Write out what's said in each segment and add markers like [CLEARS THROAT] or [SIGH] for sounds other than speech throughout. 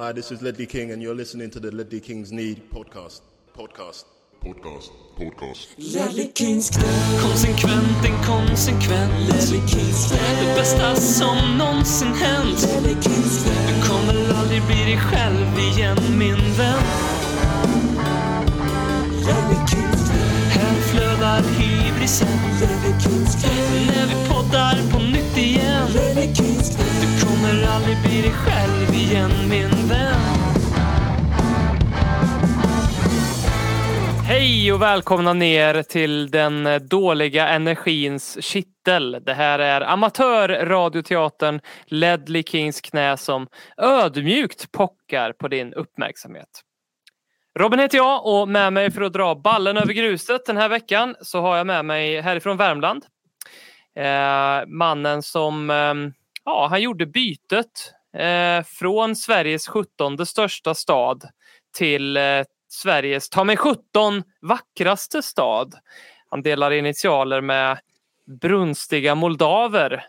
Hi, this is Ledley King, and you're listening to the Ledley Kings Need podcast. Podcast. Podcast. Podcast. Ledley Kings knä, Konsekvent, inkonsekvent Ledley Kings knä, Det bästa som någonsin hänt. Ledley Kings knä, Du kommer aldrig bli dig själv igen min vän. Ledley Kings knä, Här flödar hybrisen. Ledley Kings knä, När vi poddar på aldrig bli dig själv igen min vän Hej och välkomna ner till den dåliga energins kittel. Det här är amatörradioteatern Ledley Kings knä som ödmjukt pockar på din uppmärksamhet. Robin heter jag och med mig för att dra ballen över gruset den här veckan så har jag med mig härifrån Värmland. Eh, mannen som eh, ja, han gjorde bytet eh, från Sveriges 17 största stad till eh, Sveriges ta mig 17 vackraste stad. Han delar initialer med brunstiga moldaver.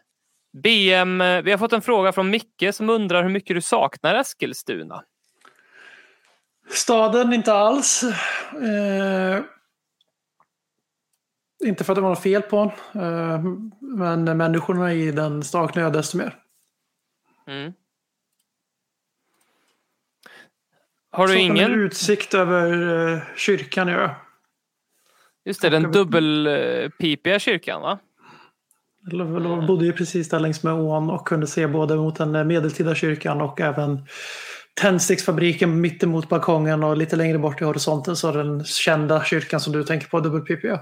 BM, eh, vi har fått en fråga från Micke som undrar hur mycket du saknar Eskilstuna. Staden inte alls. Eh, inte för att det var något fel på den. Eh, men människorna i den saknar jag desto mer. Mm. Har du ingen? utsikt över eh, kyrkan gör jag. Just det, den dubbelpipiga kyrkan va? Jag jag bodde ju precis där längs med ån och kunde se både mot den medeltida kyrkan och även tändsticksfabriken mittemot balkongen och lite längre bort i horisonten så den kända kyrkan som du tänker på, dubbelpipiga.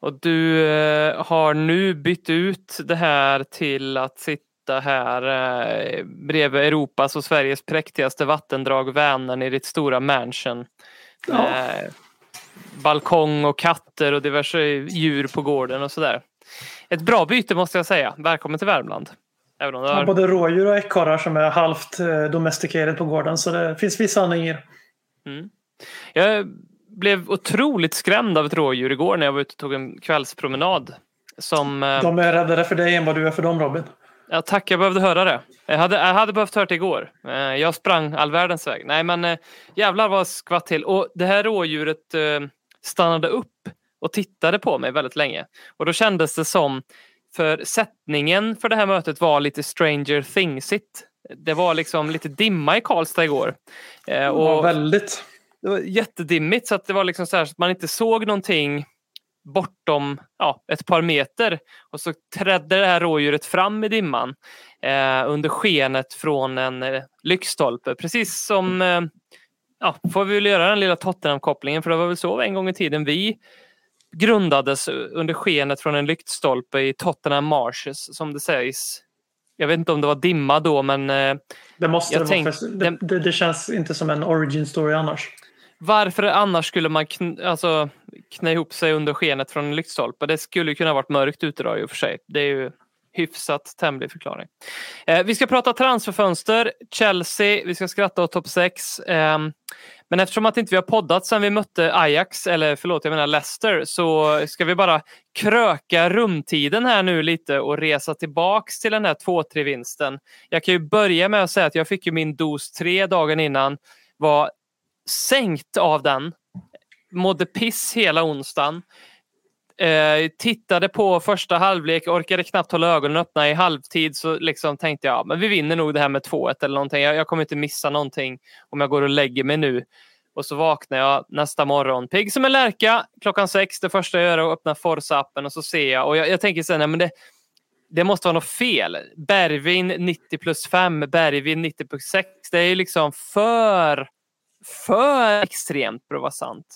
Och du eh, har nu bytt ut det här till att sitta här eh, bredvid Europas och Sveriges präktigaste vattendrag Vänern i ditt stora mansion. Ja. Med balkong och katter och diverse djur på gården och sådär. Ett bra byte måste jag säga. Välkommen till Värmland. Även om har... både rådjur och ekorrar som är halvt eh, domesticerade på gården så det finns viss sanning i det. Mm. Jag blev otroligt skrämd av ett rådjur igår när jag var ute och tog en kvällspromenad. Som, eh, De är räddare för dig än vad du är för dem Robin. Ja, tack, jag behövde höra det. Jag hade, jag hade behövt höra det igår. Eh, Jag sprang all världens väg. Nej, men eh, jävlar vad skvatt till. Och det här rådjuret stannade upp och tittade på mig väldigt länge. Och då kändes det som, för sättningen för det här mötet var lite Stranger Thingsigt. Det var liksom lite dimma i Karlstad igår. Ja, Och väldigt. Det var jättedimmigt så att det var liksom så här så att man inte såg någonting bortom ja, ett par meter. Och så trädde det här rådjuret fram i dimman eh, under skenet från en eh, lyktstolpe. Precis som, eh, ja, får vi väl göra den lilla Tottenham-kopplingen för det var väl så en gång i tiden vi grundades under skenet från en lyktstolpe i Tottenham Marshes som det sägs. Jag vet inte om det var dimma då men eh, Det måste det tänk- det, det, det känns inte som en origin story annars. Varför annars skulle man kn alltså, knä ihop sig under skenet från en lyktstolpe? Det skulle ju kunna varit mörkt ute då i och för sig. Det är ju hyfsat tämlig förklaring. Eh, vi ska prata transferfönster, Chelsea, vi ska skratta åt topp 6. Eh, men eftersom att inte vi har poddat sedan vi mötte Ajax, eller förlåt jag menar Leicester, så ska vi bara kröka rumtiden här nu lite och resa tillbaks till den här 2-3 vinsten. Jag kan ju börja med att säga att jag fick ju min dos 3 dagen innan, var sänkt av den. Mådde piss hela onsdagen. Eh, tittade på första halvlek, orkade knappt hålla ögonen öppna i halvtid så liksom tänkte jag men vi vinner nog det här med 2-1 eller någonting. Jag, jag kommer inte missa någonting om jag går och lägger mig nu. Och så vaknar jag nästa morgon pigg som en lärka klockan sex. Det första jag gör är att öppna Forza-appen och så ser jag och jag, jag tänker sen, nej, men det, det måste vara något fel. Bergvin 90 plus 5, Bergvin 90 plus 6. Det är ju liksom för, för extremt för att vara sant.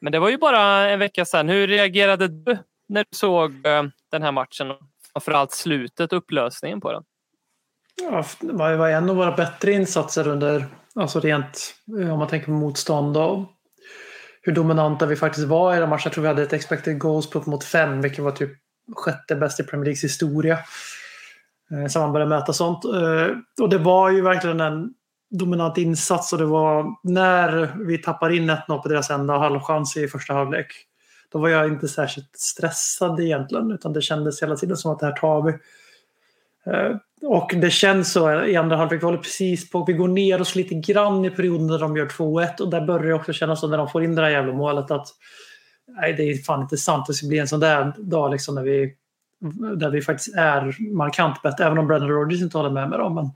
Men det var ju bara en vecka sedan. Hur reagerade du när du såg eh, den här matchen? Framförallt slutet, upplösningen på den. Ja, det var en av våra bättre insatser under, alltså rent eh, om man tänker på motstånd och hur dominanta vi faktiskt var i den matchen. Jag tror vi hade ett expected goals på upp mot fem, vilket var typ sjätte bäst i Premier Leagues historia. Sen Så man började mäta sånt. Eh, och det var ju verkligen en dominant insats och det var när vi tappar in 1-0 på deras enda halvchans i första halvlek. Då var jag inte särskilt stressad egentligen utan det kändes hela tiden som att det här tar vi. Eh, och det känns så i andra halvlek. Vi håller precis på. Vi går ner oss lite grann i perioden där de gör 2-1 och där börjar det också kännas så när de får in det där jävla målet att nej, det är fan inte sant. Det ska bli en sån där dag liksom när vi, där vi faktiskt är markant bättre. Även om Brendan Rodgers inte håller med mig. Då, men eh,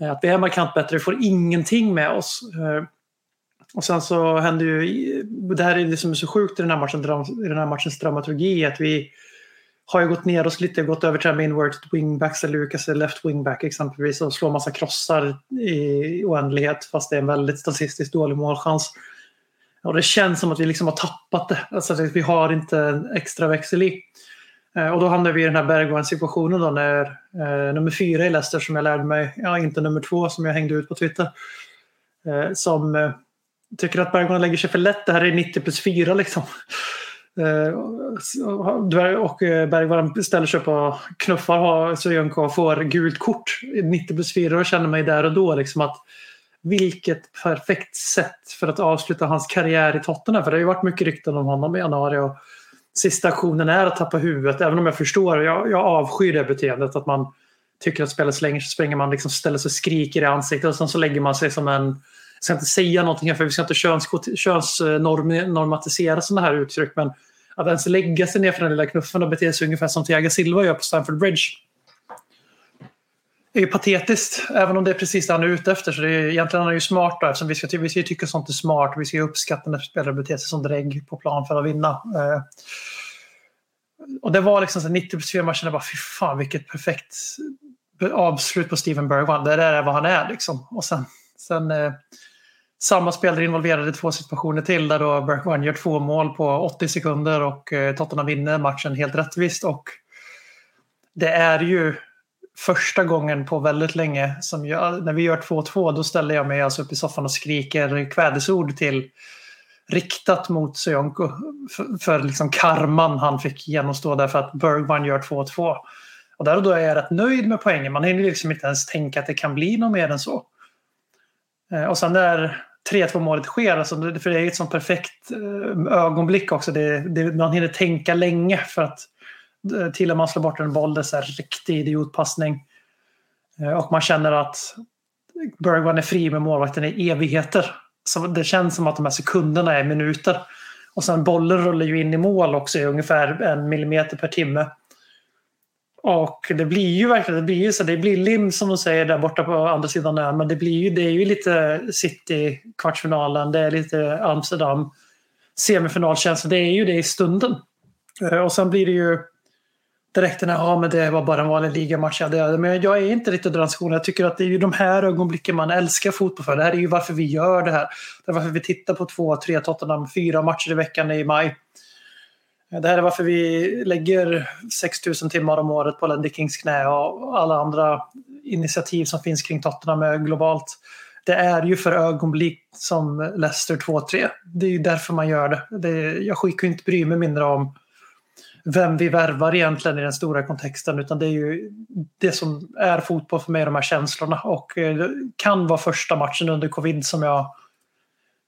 Eh, att vi är markant bättre. Vi får ingenting med oss. Eh, och sen så händer ju, det här är det som är så sjukt i den här, matchen, i den här matchens dramaturgi, att vi har ju gått ner oss lite, gått över till med inverted wingbacks, eller Lucas är left wingback exempelvis, och slår massa krossar i oändlighet, fast det är en väldigt statistiskt dålig målchans. Och det känns som att vi liksom har tappat det, alltså att vi har inte en extra växel i. Eh, och då hamnar vi i den här Bergvall-situationen då när eh, nummer fyra i Leicester som jag lärde mig, ja inte nummer två som jag hängde ut på Twitter, eh, som eh, tycker att Bergwijn lägger sig för lätt. Det här är 90 plus 4 liksom. Eh, Och eh, Bergwijn ställer sig upp och knuffar Soyuncu och får gult kort. 90 plus 4 och känner mig där och då liksom att vilket perfekt sätt för att avsluta hans karriär i Tottenham. För det har ju varit mycket rykten om honom i januari. Och sista aktionen är att tappa huvudet. Även om jag förstår, jag, jag avskyr det beteendet. Att man tycker att spelet slänger så springer man liksom ställer sig och skriker i ansiktet och sen så lägger man sig som en jag ska inte säga någonting här för vi ska inte könsnormatisera sådana här uttryck men att ens lägga sig ner för den lilla knuffen och bete sig ungefär som Thiago Silva gör på Stamford Bridge är ju patetiskt, även om det är precis det han är ute efter. Så det är, egentligen är han ju smart då, eftersom vi ska, vi ska ju tycka sånt är smart. Vi ska ju uppskatta när spelare beter sig som drägg på plan för att vinna. Eh, och det var liksom så 90 plus 4 matchen, bara fy fan vilket perfekt avslut på Steven Bergman. Det där är vad han är liksom. Och sen, sen eh, samma spelare involverade i två situationer till där då Bergman gör två mål på 80 sekunder och eh, Tottenham vinner matchen helt rättvist. Och det är ju första gången på väldigt länge som jag, när vi gör 2-2 då ställer jag mig alltså upp i soffan och skriker kvädesord till riktat mot Soyuncu för, för liksom karman han fick genomstå därför att Bergman gör 2-2. Och där och då är jag rätt nöjd med poängen. Man hinner liksom inte ens tänka att det kan bli något mer än så. Eh, och sen när 3-2 målet sker, alltså, för det är ett sånt perfekt eh, ögonblick också. Det, det, man hinner tänka länge för att Eh, till och med slår bort en boll, det är så här riktig idiotpassning. Eh, och man känner att Bergman är fri med målvakten i evigheter. Så det känns som att de här sekunderna är minuter. Och sen bollen rullar ju in i mål också i ungefär en millimeter per timme. Och det blir ju verkligen, det blir ju så, det blir lim som de säger där borta på andra sidan ön. Men det blir ju, det är ju lite City kvartsfinalen, det är lite Amsterdam semifinalkänsla. Det är ju det i stunden. Eh, och sen blir det ju direkt den här, ja men det var bara en vanlig ligamatch. Ja. Men jag är inte riktigt den. Jag tycker att det är ju de här ögonblicken man älskar fotboll för. Det här är ju varför vi gör det här. Det är varför vi tittar på två, tre Tottenham, fyra matcher i veckan i maj. Det här är varför vi lägger 6000 timmar om året på Lendy Kings knä och alla andra initiativ som finns kring Tottenham globalt. Det är ju för ögonblick som Leicester 2-3. Det är ju därför man gör det. det jag skickar ju inte bry mig mindre om vem vi värvar egentligen i den stora kontexten utan det är ju det som är fotboll för mig, de här känslorna. Och eh, det kan vara första matchen under covid som jag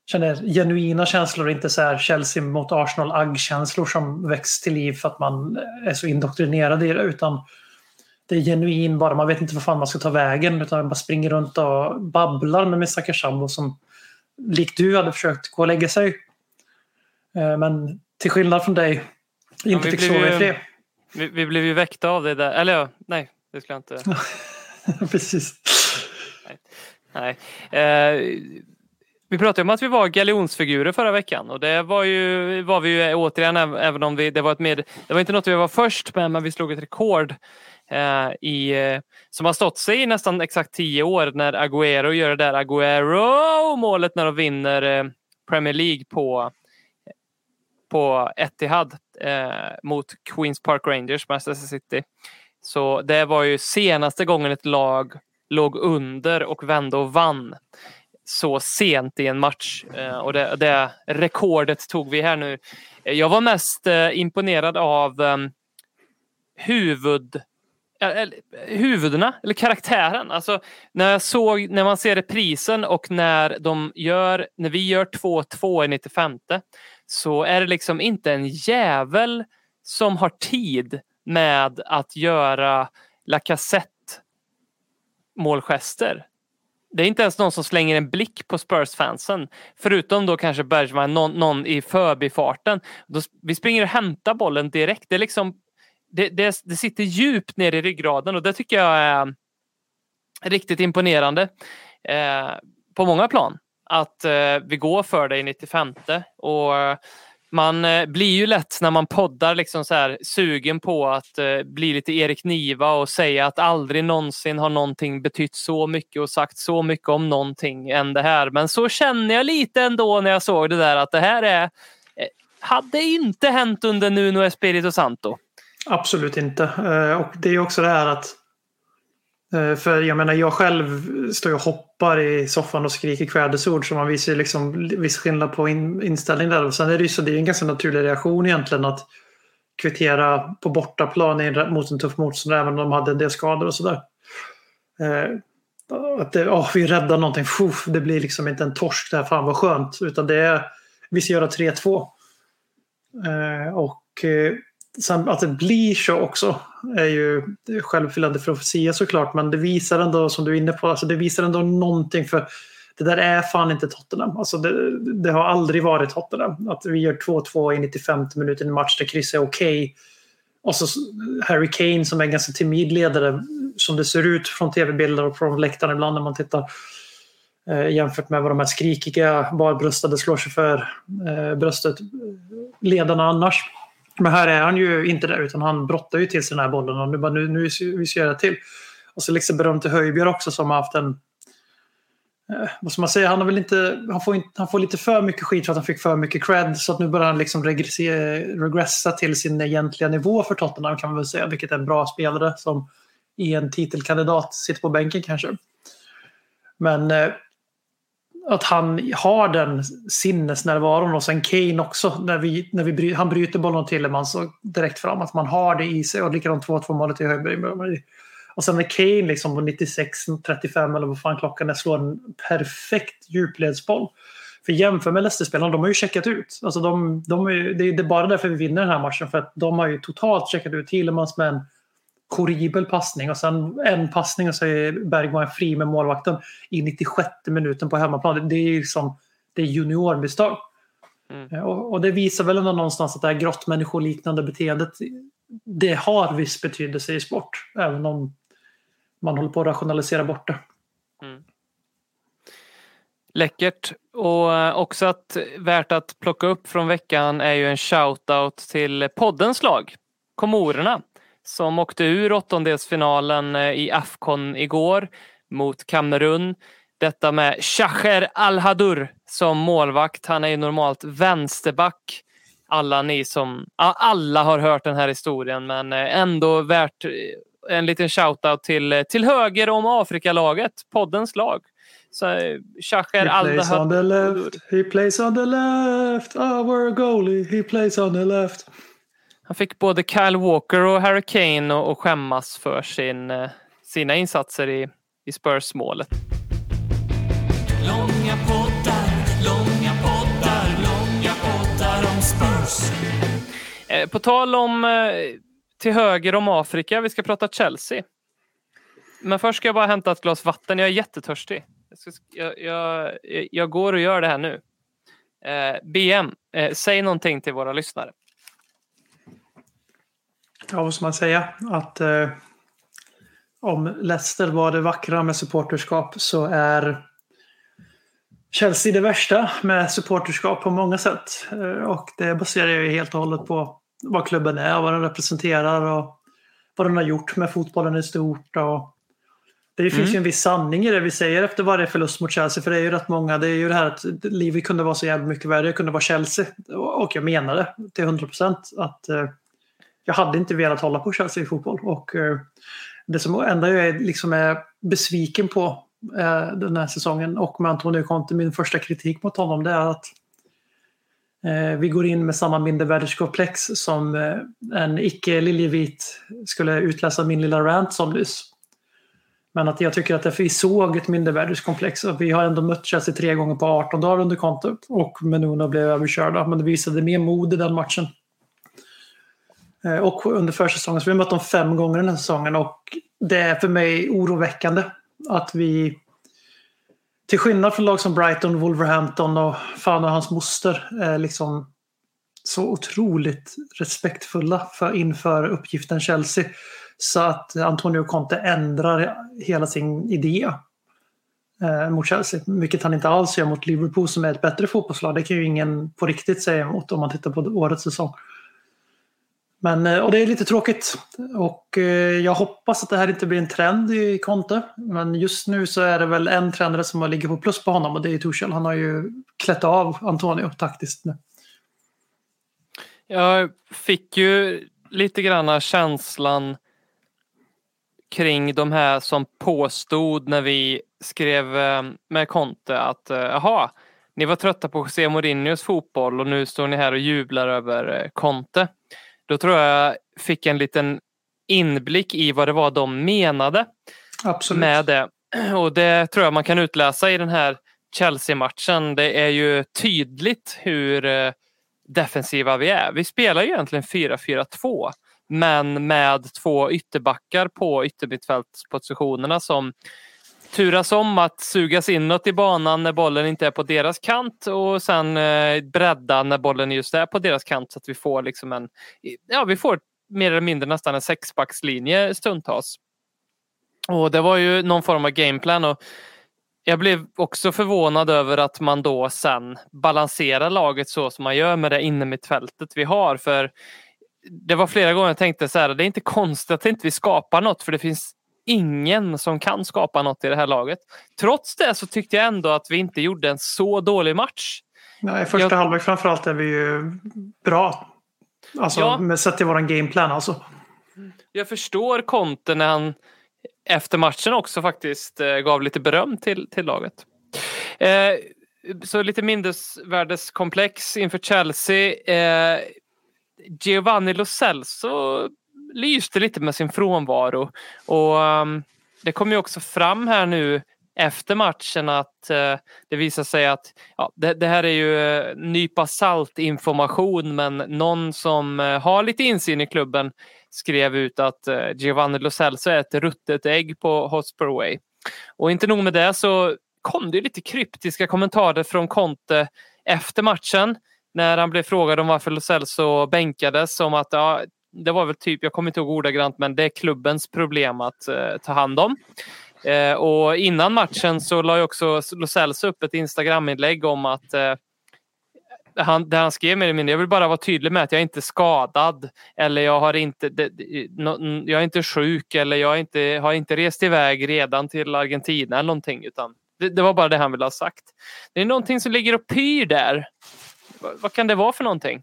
känner genuina känslor, inte så här Chelsea mot Arsenal agg-känslor som väcks till liv för att man är så indoktrinerad i det. Utan det är genuin bara, man vet inte vad fan man ska ta vägen utan man bara springer runt och babblar med min stackars sambo som likt du hade försökt gå och lägga sig. Eh, men till skillnad från dig inte vi fick sova i fred. Vi, vi blev ju väckta av det där. Eller ja, nej, det skulle jag inte. [LAUGHS] Precis. Nej. Eh, vi pratade om att vi var galjonsfigurer förra veckan och det var, ju, var vi ju återigen äv- även om vi, det var ett med, det var inte något vi var först med men vi slog ett rekord eh, i, eh, som har stått sig i nästan exakt tio år när Agüero gör det där Agüero målet när de vinner eh, Premier League på på Etihad eh, mot Queens Park Rangers, Manchester City. Så det var ju senaste gången ett lag låg under och vände och vann så sent i en match. Eh, och det, det rekordet tog vi här nu. Jag var mest eh, imponerad av ehm, eh, huvud huvudena eller karaktären. Alltså när jag såg när man ser reprisen och när de gör när vi gör 2-2 i 95 så är det liksom inte en jävel som har tid med att göra Lacazette målgester. Det är inte ens någon som slänger en blick på Spurs-fansen. Förutom då kanske Bergman, någon, någon i förbifarten. Då, vi springer och hämtar bollen direkt. Det, är liksom, det, det, det sitter djupt ner i ryggraden och det tycker jag är riktigt imponerande. Eh, på många plan. Att eh, vi går för det i 95 och eh, man eh, blir ju lätt när man poddar liksom så här, sugen på att bli lite Erik Niva och säga att aldrig någonsin har någonting betytt så mycket och sagt så mycket om någonting än det här. Men så känner jag lite ändå när jag såg det där att det här är hade inte hänt under Nuno Espirito Santo. Absolut inte. Och det är också det här att Eh, för jag menar, jag själv står och hoppar i soffan och skriker kvädesord så man visar ju liksom viss skillnad på in, inställning där. Och sen är det ju så, det är en ganska naturlig reaktion egentligen att kvittera på bortaplan mot en tuff motståndare även om de hade en del skador och sådär. Eh, att det, oh, vi räddar någonting, Fuh, det blir liksom inte en torsk där, fan vad skönt. Utan det är, vi ska göra 3-2. Eh, och eh, sen att det blir så också är ju självuppfyllande profetia såklart. Men det visar ändå, som du är inne på, alltså det visar ändå någonting. För det där är fan inte Tottenham. Alltså det, det har aldrig varit Tottenham. Att vi gör 2-2 i 95 minuter i en match där Chris är okej. Och så Harry Kane som är en ganska timid ledare som det ser ut från tv-bilder och från läktaren ibland när man tittar. Eh, jämfört med vad de här skrikiga barbröstade slår sig för eh, bröstet ledarna annars. Men här är han ju inte där utan han brottar ju till sig den här bollen och nu bara nu, nu vi ska göra till. Och så liksom beröm till Höjbjerg också som har haft en eh, vad ska man säga, han, har väl inte, han, får inte, han får lite för mycket skit för att han fick för mycket cred. Så att nu börjar han liksom regressa till sin egentliga nivå för Tottenham kan man väl säga. Vilket är en bra spelare som i en titelkandidat sitter på bänken kanske. Men eh, att han har den sinnesnärvaron och sen Kane också. När vi, när vi bry, han bryter bollen till Tillemans så direkt fram. Att man har det i sig. Och likadant 2-2 målet i Höjberg. Och sen när Kane liksom på 96-35 eller vad fan klockan är slår en perfekt djupledsboll. För jämför med Leicester-spelarna, de har ju checkat ut. Alltså de, de är, det är det är bara därför vi vinner den här matchen. För att de har ju totalt checkat ut Tillemans med en horribel passning och sen en passning och så är Bergman fri med målvakten i 96 minuten på hemmaplan. Det är ju som det är juniormisstag. Mm. Eh, Och, och det visar väl ändå någonstans att det här grottmänniskoliknande beteendet det har viss betydelse i sport. Även om man håller på att rationalisera bort det. Läckert. Och eh, också att, värt att plocka upp från veckan är ju en shout-out till poddens lag, Komorerna, som åkte ur åttondelsfinalen eh, i Afcon igår mot Kamerun. Detta med Shacher Al-Hadur som målvakt. Han är ju normalt vänsterback. Alla ni som, alla har hört den här historien men eh, ändå värt eh, en liten shout-out till, till höger om Afrikalaget, poddens lag. Så Shacher He plays on the left, he plays on the left, our goalie, he plays on the left. Han fick både Kyle Walker och Harry Kane att skämmas för sin, eh, sina insatser i, i Spurs-målet. Långa poddar, långa poddar, långa poddar om Spurs. Eh, På tal om eh, till höger om Afrika, vi ska prata Chelsea. Men först ska jag bara hämta ett glas vatten, jag är jättetörstig. Jag, ska, jag, jag, jag går och gör det här nu. Eh, BM, eh, säg någonting till våra lyssnare. Ja, vad ska man säga? Att eh, om Leicester var det vackra med supporterskap så är Chelsea det värsta med supporterskap på många sätt. Eh, och det baserar ju helt och hållet på vad klubben är, vad den representerar och vad den har gjort med fotbollen i stort. Och det finns ju en viss sanning i det vi säger efter varje förlust mot Chelsea. För det är ju rätt många. Det är ju det här att livet kunde vara så jävla mycket värre. Det kunde vara Chelsea. Och jag menar det till 100 procent. Att eh, jag hade inte velat hålla på Chelsea i fotboll. Och eh, det som enda jag är, liksom är besviken på eh, den här säsongen och med Antonio Conte, min första kritik mot honom det är att eh, vi går in med samma mindervärdeskomplex som en icke liljevit skulle utläsa min lilla rant som nyss. Men att jag tycker att vi såg ett mindervärdeskomplex. Och Vi har ändå mött Chelsea tre gånger på 18 dagar under Conte och Menuna blev överkörda. Men det visade mer mod i den matchen. Eh, och under försäsongen, så vi har mött dem fem gånger den här säsongen och det är för mig oroväckande att vi till skillnad från lag som Brighton, Wolverhampton och fan och hans moster är liksom så otroligt respektfulla för, inför uppgiften Chelsea. Så att Antonio Conte ändrar hela sin idé eh, mot Chelsea. Vilket han inte alls gör mot Liverpool som är ett bättre fotbollslag. Det kan ju ingen på riktigt säga emot om man tittar på årets säsong. Men, eh, och det är lite tråkigt. Och eh, jag hoppas att det här inte blir en trend i Conte. Men just nu så är det väl en tränare som ligger på plus på honom och det är Tuchel. Han har ju klätt av Antonio taktiskt nu. Jag fick ju lite grann känslan kring de här som påstod när vi skrev eh, med Conte att jaha, ni var trötta på José Mourinhos fotboll och nu står ni här och jublar över Conte. Då tror jag fick en liten inblick i vad det var de menade Absolut. med det. [CLEARS THROAT] Och det tror jag man kan utläsa i den här Chelsea-matchen. Det är ju tydligt hur defensiva vi är. Vi spelar ju egentligen 4-4-2 men med två ytterbackar på yttermittfältspositionerna som turas om att sugas inåt i banan när bollen inte är på deras kant och sen eh, bredda när bollen just är på deras kant så att vi får liksom en, ja vi får mer eller mindre nästan en sexbackslinje stundtals. Och det var ju någon form av gameplan och jag blev också förvånad över att man då sen balanserar laget så som man gör med det innermittfältet vi har för det var flera gånger jag tänkte så här, det är inte konstigt att inte vi skapar något för det finns ingen som kan skapa något i det här laget. Trots det så tyckte jag ändå att vi inte gjorde en så dålig match. Nej, första jag... halvlek framförallt är vi ju bra. Alltså ja. med sett till våran gameplan alltså. Jag förstår Conte när han efter matchen också faktiskt eh, gav lite beröm till, till laget. Eh, så lite minnesvärdeskomplex inför Chelsea. Eh, Giovanni Lo Celso lyste lite med sin frånvaro. Och um, det kom ju också fram här nu efter matchen att uh, det visar sig att ja, det, det, här är ju uh, nypa salt information men någon som uh, har lite insyn i klubben skrev ut att uh, Giovanni Lo Celso är ett ruttet ägg på Hotspur Way. Och inte nog med det så kom det lite kryptiska kommentarer från Conte efter matchen när han blev frågad om varför Lo Celso bänkades som att ja, det var väl typ, jag kommer inte ihåg ordagrant, men det är klubbens problem att eh, ta hand om. Eh, och innan matchen så la ju också Lo Celso upp ett Instagram-inlägg om att eh, han, det han skrev mer eller mindre, jag vill bara vara tydlig med att jag är inte skadad eller jag, har inte, det, no, jag är inte sjuk eller jag inte, har inte rest iväg redan till Argentina eller någonting. Utan det, det var bara det han ville ha sagt. Det är någonting som ligger och pyr där. V vad kan det vara för någonting?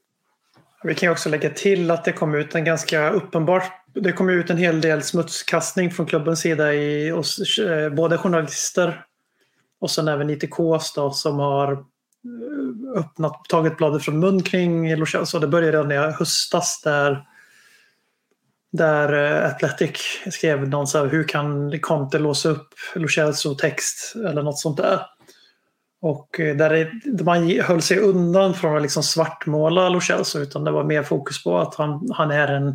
Vi kan också lägga till att det kom ut en ganska uppenbar det kom ut en hel del smutskastning från klubbens sida i oss, eh, både journalister och sen även ITKs då, som har eh, öppnat, tagit bladet från mun kring Lo Det började redan i höstas där, där eh, Athletic skrev någon så här, hur kan Conte låsa upp Lo text eller något sånt där. Och eh, där, det, man höll sig undan från att liksom svartmåla Lo Celso utan det var mer fokus på att han, han är en,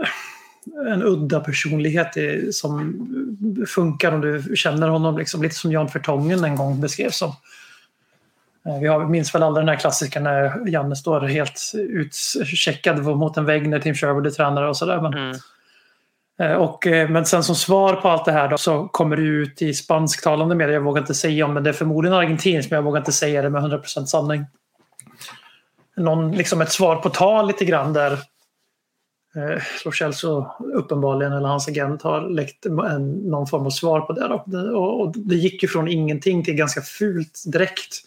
eh, en udda personlighet som funkar om du känner honom. Liksom, lite som Jan Fertongen en gång beskrevs som. Eh, vi har, minns väl alla den här klassiska när Janne står helt utcheckad mot en vägg när Tim Sherwood är tränare och sådär. Men, mm. Eh, och, eh, men sen som svar på allt det här då, så kommer det ut i spansktalande medier. Jag vågar inte säga om men det är förmodligen argentinskt men jag vågar inte säga det med 100% sanning. Någon, liksom ett svar på tal lite grann där eh, Lo uppenbarligen eller hans agent har läckt en, någon form av svar på det. Då. Det, och, och, det gick ju från ingenting till ganska fult direkt.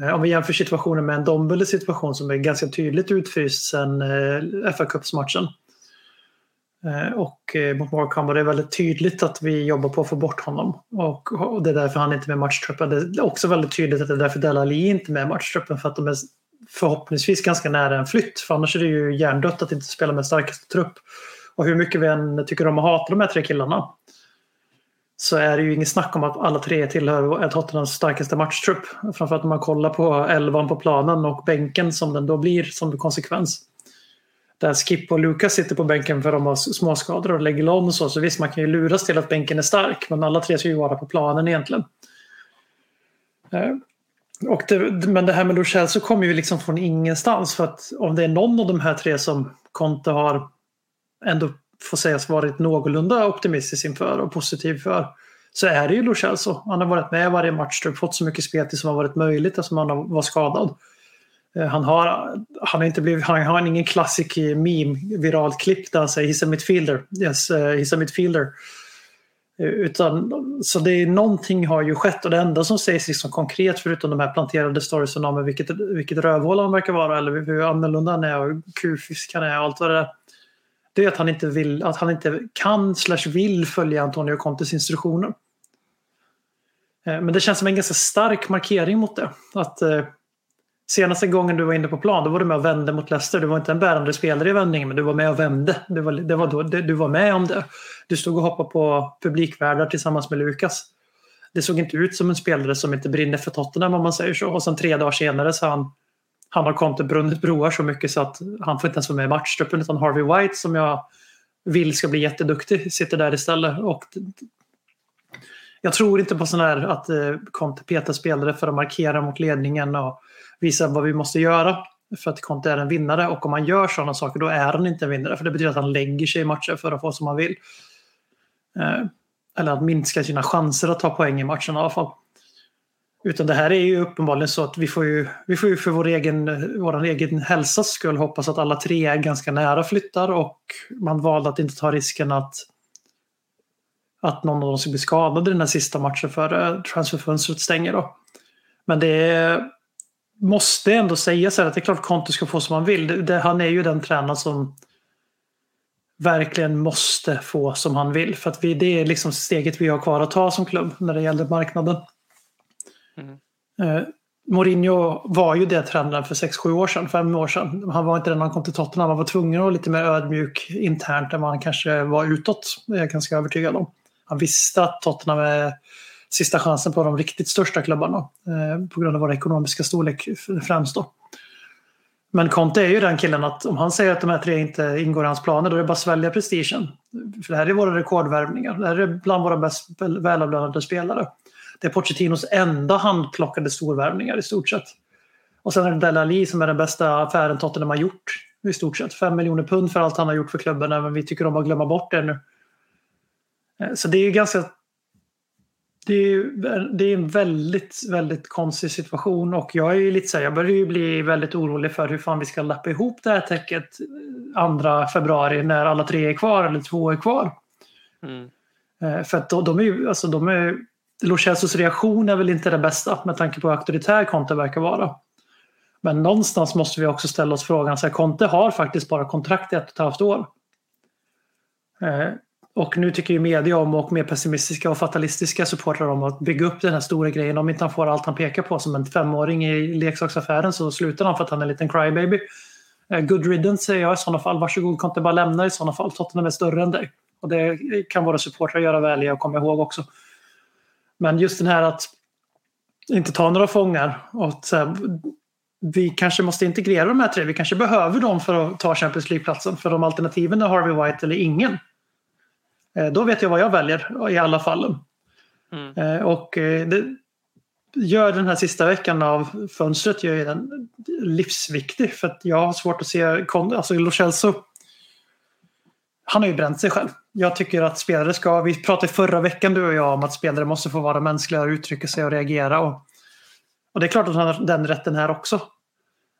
Eh, om vi jämför situationen med en Dombele situation som är ganska tydligt utfryst sen eh, fa Cups-matchen. Eh, och eh, mot Morecambe var det väldigt tydligt att vi jobbar på att få bort honom. Och, det är därför han inte är med i matchtruppen. Det är också väldigt tydligt att det är därför Delali inte är med i matchtruppen. För att de är förhoppningsvis ganska nära en flytt. För annars är det ju hjärndött att inte spela med starkaste trupp. Och hur mycket vi än tycker om att hata de här tre killarna. Så är det ju inget snack om att alla tre tillhör Tottenhams starkaste matchtrupp. Framförallt om man kollar på elvan på planen och bänken som den då blir som konsekvens där Skip och Lucas sitter på bänken för de har småskador och lägger om och så. Så visst, man kan ju luras till att bänken är stark, men alla tre ska ju vara på planen egentligen. Eh, och det, men det här med Luchel så kommer ju liksom från ingenstans. För att om det är någon av de här tre som Conte har ändå får sägas varit någorlunda optimistisk inför och positiv för så är det ju Lo Han har varit med varje match och fått så mycket speltid som har varit möjligt eftersom han var skadad. Eh, han har, han har inte blivit, han har ingen klassisk eh, meme, viralt klipp där han säger “He's a midfielder”. Yes, uh, he's a midfielder. Utan, så det är någonting har ju skett och det enda som sägs liksom konkret förutom de här planterade storiesen om vilket, vilket rövhål han verkar vara eller hur annorlunda han är och kufisk han är och allt vad det är. Det är att han inte vill, att han inte kan slash vill följa Antonio Contes instruktioner. Men det känns som en ganska stark markering mot det. Att Senaste gången du var inne på plan, då var du med och vände mot Leicester. Du var inte en bärande spelare i vändningen, men du var med och vände. Du var, det var då, du var med om det. Du stod och hoppade på publikvärdar tillsammans med Lukas. Det såg inte ut som en spelare som inte brinner för Tottenham om man säger så. Och sen tre dagar senare så han, han har Conte brunnit broar så mycket så att han får inte ens vara med i matchtruppen utan Harvey White som jag vill ska bli jätteduktig sitter där istället. Och jag tror inte på sån här att eh, Conte petar spelare för att markera mot ledningen och visa vad vi måste göra för att Conte är en vinnare. Och om man gör sådana saker då är han inte en vinnare. För det betyder att han lägger sig i matcher för att få som han vill. Eh, eller att minska sina chanser att ta poäng i matchen i alla fall. Utan det här är ju uppenbarligen så att vi får ju, vi får ju för vår egen, vår egen hälsas skull hoppas att alla tre är ganska nära flyttar och man valde att inte ta risken att att någon av dem ska bli skadad i den här sista matchen för eh, transferfönstret stänger. Då. Men det är, måste ändå säga så här att det är klart Conte ska få som han vill. Det, det, han är ju den tränaren som verkligen måste få som han vill. För att vi, det är liksom steget vi har kvar att ta som klubb när det gäller marknaden. Mm. Eh, Mourinho var ju det tränaren för 6-7 år sedan, 5 år sedan. Han var inte den han kom till Tottenham. Han var tvungen att vara lite mer ödmjuk internt än vad han kanske var utåt. Det är jag ganska övertygad om. Han visste att Tottenham är sista chansen på de riktigt största klubbarna eh, på grund av vår ekonomiska storlek främst. Då. Men Conte är ju den killen att om han säger att de här tre inte ingår i hans planer då är det bara att svälja prestigen. För det här är våra rekordvärvningar. Det här är bland våra bäst välavlönade spelare. Det är Pochettinos enda handplockade storvärvningar i stort sett. Och sen är det Delali som är den bästa affären Tottenham har gjort i stort sett. Fem miljoner pund för allt han har gjort för klubben, men vi tycker om att glömma bort det nu. Eh, så det är ju ganska det är, det är en väldigt, väldigt konstig situation och jag är ju lite så här, jag börjar ju bli väldigt orolig för hur fan vi ska lappa ihop det här täcket 2 februari när alla tre är kvar eller två är kvar. Mm. Eh, för att de, de är ju, alltså de är, Lo reaktion är väl inte det bästa med tanke på hur auktoritär Conte verkar vara. Men någonstans måste vi också ställa oss frågan, så här, Conte har faktiskt bara kontrakt i ett och ett halvt år. Och nu tycker ju media om och mer pessimistiska och fatalistiska supportrar om att bygga upp den här stora grejen. Om inte han får allt han pekar på som en femåring i leksaksaffären så slutar han för att han är en liten crybaby. Eh, good riddance säger jag i sådana fall. Varsågod, kan inte bara lämna i sådana fall. Tottenham är större än dig. Och det kan våra supportrar göra väl i att komma ihåg också. Men just den här att inte ta några fångar. Och här, vi kanske måste integrera de här tre. Vi kanske behöver dem för att ta Champions League-platsen. För de alternativen är Harvey White eller ingen. Eh, då vet jag vad jag väljer i alla fall. Mm. Eh, och eh, det gör den här sista veckan av fönstret gör den livsviktig. För att jag har svårt att se, alltså Lo Celso, han har ju bränt sig själv. Jag tycker att spelare ska, vi pratade förra veckan du och jag om att spelare måste få vara mänskliga och uttrycka sig och reagera. Och, och det är klart att han har den rätten här också.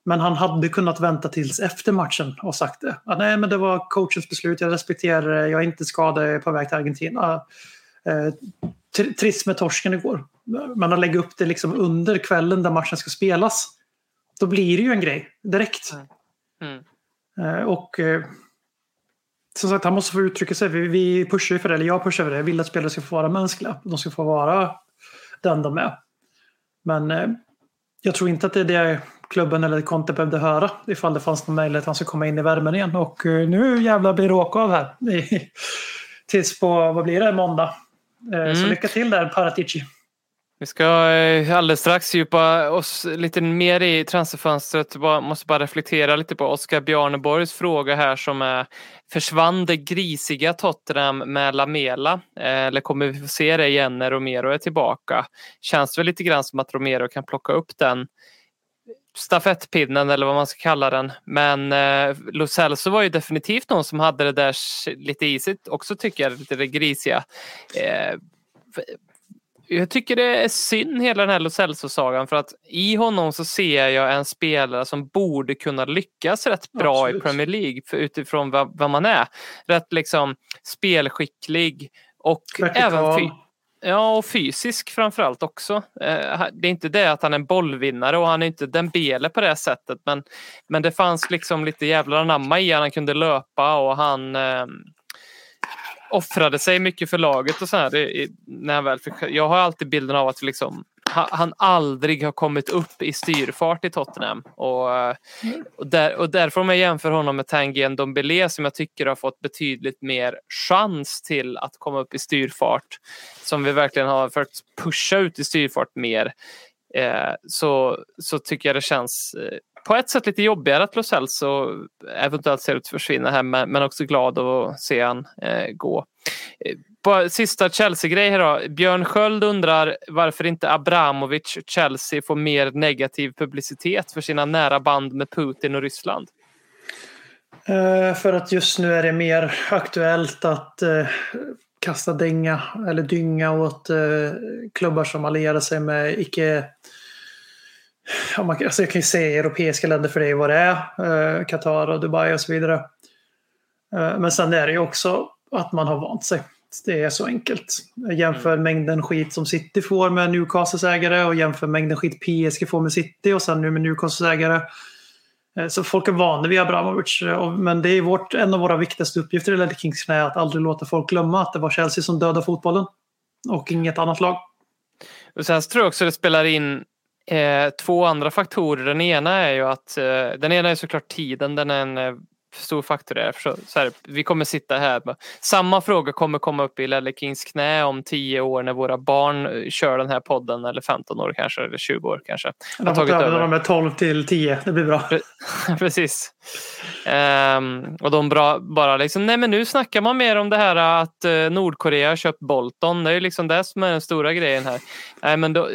Men han hade kunnat vänta tills efter matchen och sagt det. Ah, nej, men det var coachens beslut, jag respekterar det, jag är inte skadad, jag är på väg till Argentina. Eh, trist med torsken igår. Men att lägga upp det liksom under kvällen där matchen ska spelas. Då blir det ju en grej direkt. Mm. Mm. Eh, och eh, som sagt, han måste få uttrycka sig. Vi, vi pushar för det, eller jag pushar för det. Jag vill att spelare ska få vara mänskliga. De ska få vara den de är. Men eh, jag tror inte att det är det klubben eller Conte behövde höra ifall det fanns någon möjlighet att han skulle komma in i värmen igen. Och eh, nu jävlar blir det åka av här. [LAUGHS] Tills på, vad blir det, måndag. Eh, mm. Så lycka till där Paratici. Vi ska eh, alldeles strax djupa oss lite mer i transferfönstret. Bara, måste bara reflektera lite på Oskar Bjarneborgs fråga här som är Försvann det grisiga Tottenham med Lamela? Eller kommer vi få se det igen när Romero är tillbaka? Känns det väl lite grann som att Romero kan plocka upp den stafettpinnen eller vad man ska kalla den. Men eh, Lo Celso var ju definitivt någon som hade det där lite isigt också tycker jag, lite det grisiga. Eh, jag tycker det är synd hela den här Lo Celso-sagan för att i honom så ser jag en spelare som borde kunna lyckas rätt bra Absolut. i Premier League för, utifrån vad, vad, man är. Rätt liksom spelskicklig och Vertikal. även Ja, och fysisk framförallt också. Eh, det är inte det att han är en bollvinnare och han är inte Dembele på det sättet men, men det fanns liksom lite jävlar anamma i han kunde löpa och han eh, offrade sig mycket för laget och så här. Det, när han väl fick, jag har alltid bilden av att liksom, han aldrig har kommit upp i styrfart i Tottenham. Och, och, där, och därför om jag jämför honom med Tanguy Ndombele som jag tycker har fått betydligt mer chans till att komma upp i styrfart. Som vi verkligen har försökt pusha ut i styrfart mer. Eh, så, så tycker jag det känns eh, på ett sätt lite jobbigare att Lo Celso eventuellt ser ut att försvinna här men också glad att se han eh, gå. På sista Chelsea-grej här då. Björn Sköld undrar varför inte Abramovic Chelsea får mer negativ publicitet för sina nära band med Putin och Ryssland. Eh, för att just nu är det mer aktuellt att eh, kasta dänga eller dynga åt eh, klubbar som allierar sig med icke alltså jag kan ju säga europeiska länder för det är vad det är. Qatar och Dubai och så vidare. men sen är det ju också att man har vant sig. Det är så enkelt. Jämför mm. mängden skit som City får med Newcastles ägare och jämför mängden skit PSG får med City och sen nu med Newcastles ägare. Eh, så folk är vana vid Abramovic. Men det är vårt, en av våra viktigaste uppgifter i Ledley Kings knä att aldrig låta folk glömma att det var Chelsea som dödade fotbollen. Och inget annat lag. Och sen tror jag också det spelar in eh, två andra faktorer. Den ena är ju att eh, den ena är såklart tiden. Den är en eh, stor faktor där. Så, så här, vi kommer sitta här. Samma fråga kommer komma upp i Lelle Kings knä om tio år när våra barn eh, kör den här podden eller 15 år kanske eller 20 år kanske. De har tagit över de är 12 till 10. Det blir bra. [LAUGHS] Precis. Um, och de bra, bara liksom, nej men nu snackar man mer om det här att uh, Nordkorea har köpt Bolton. Det är liksom det som är den stora grejen här. Nej, men då,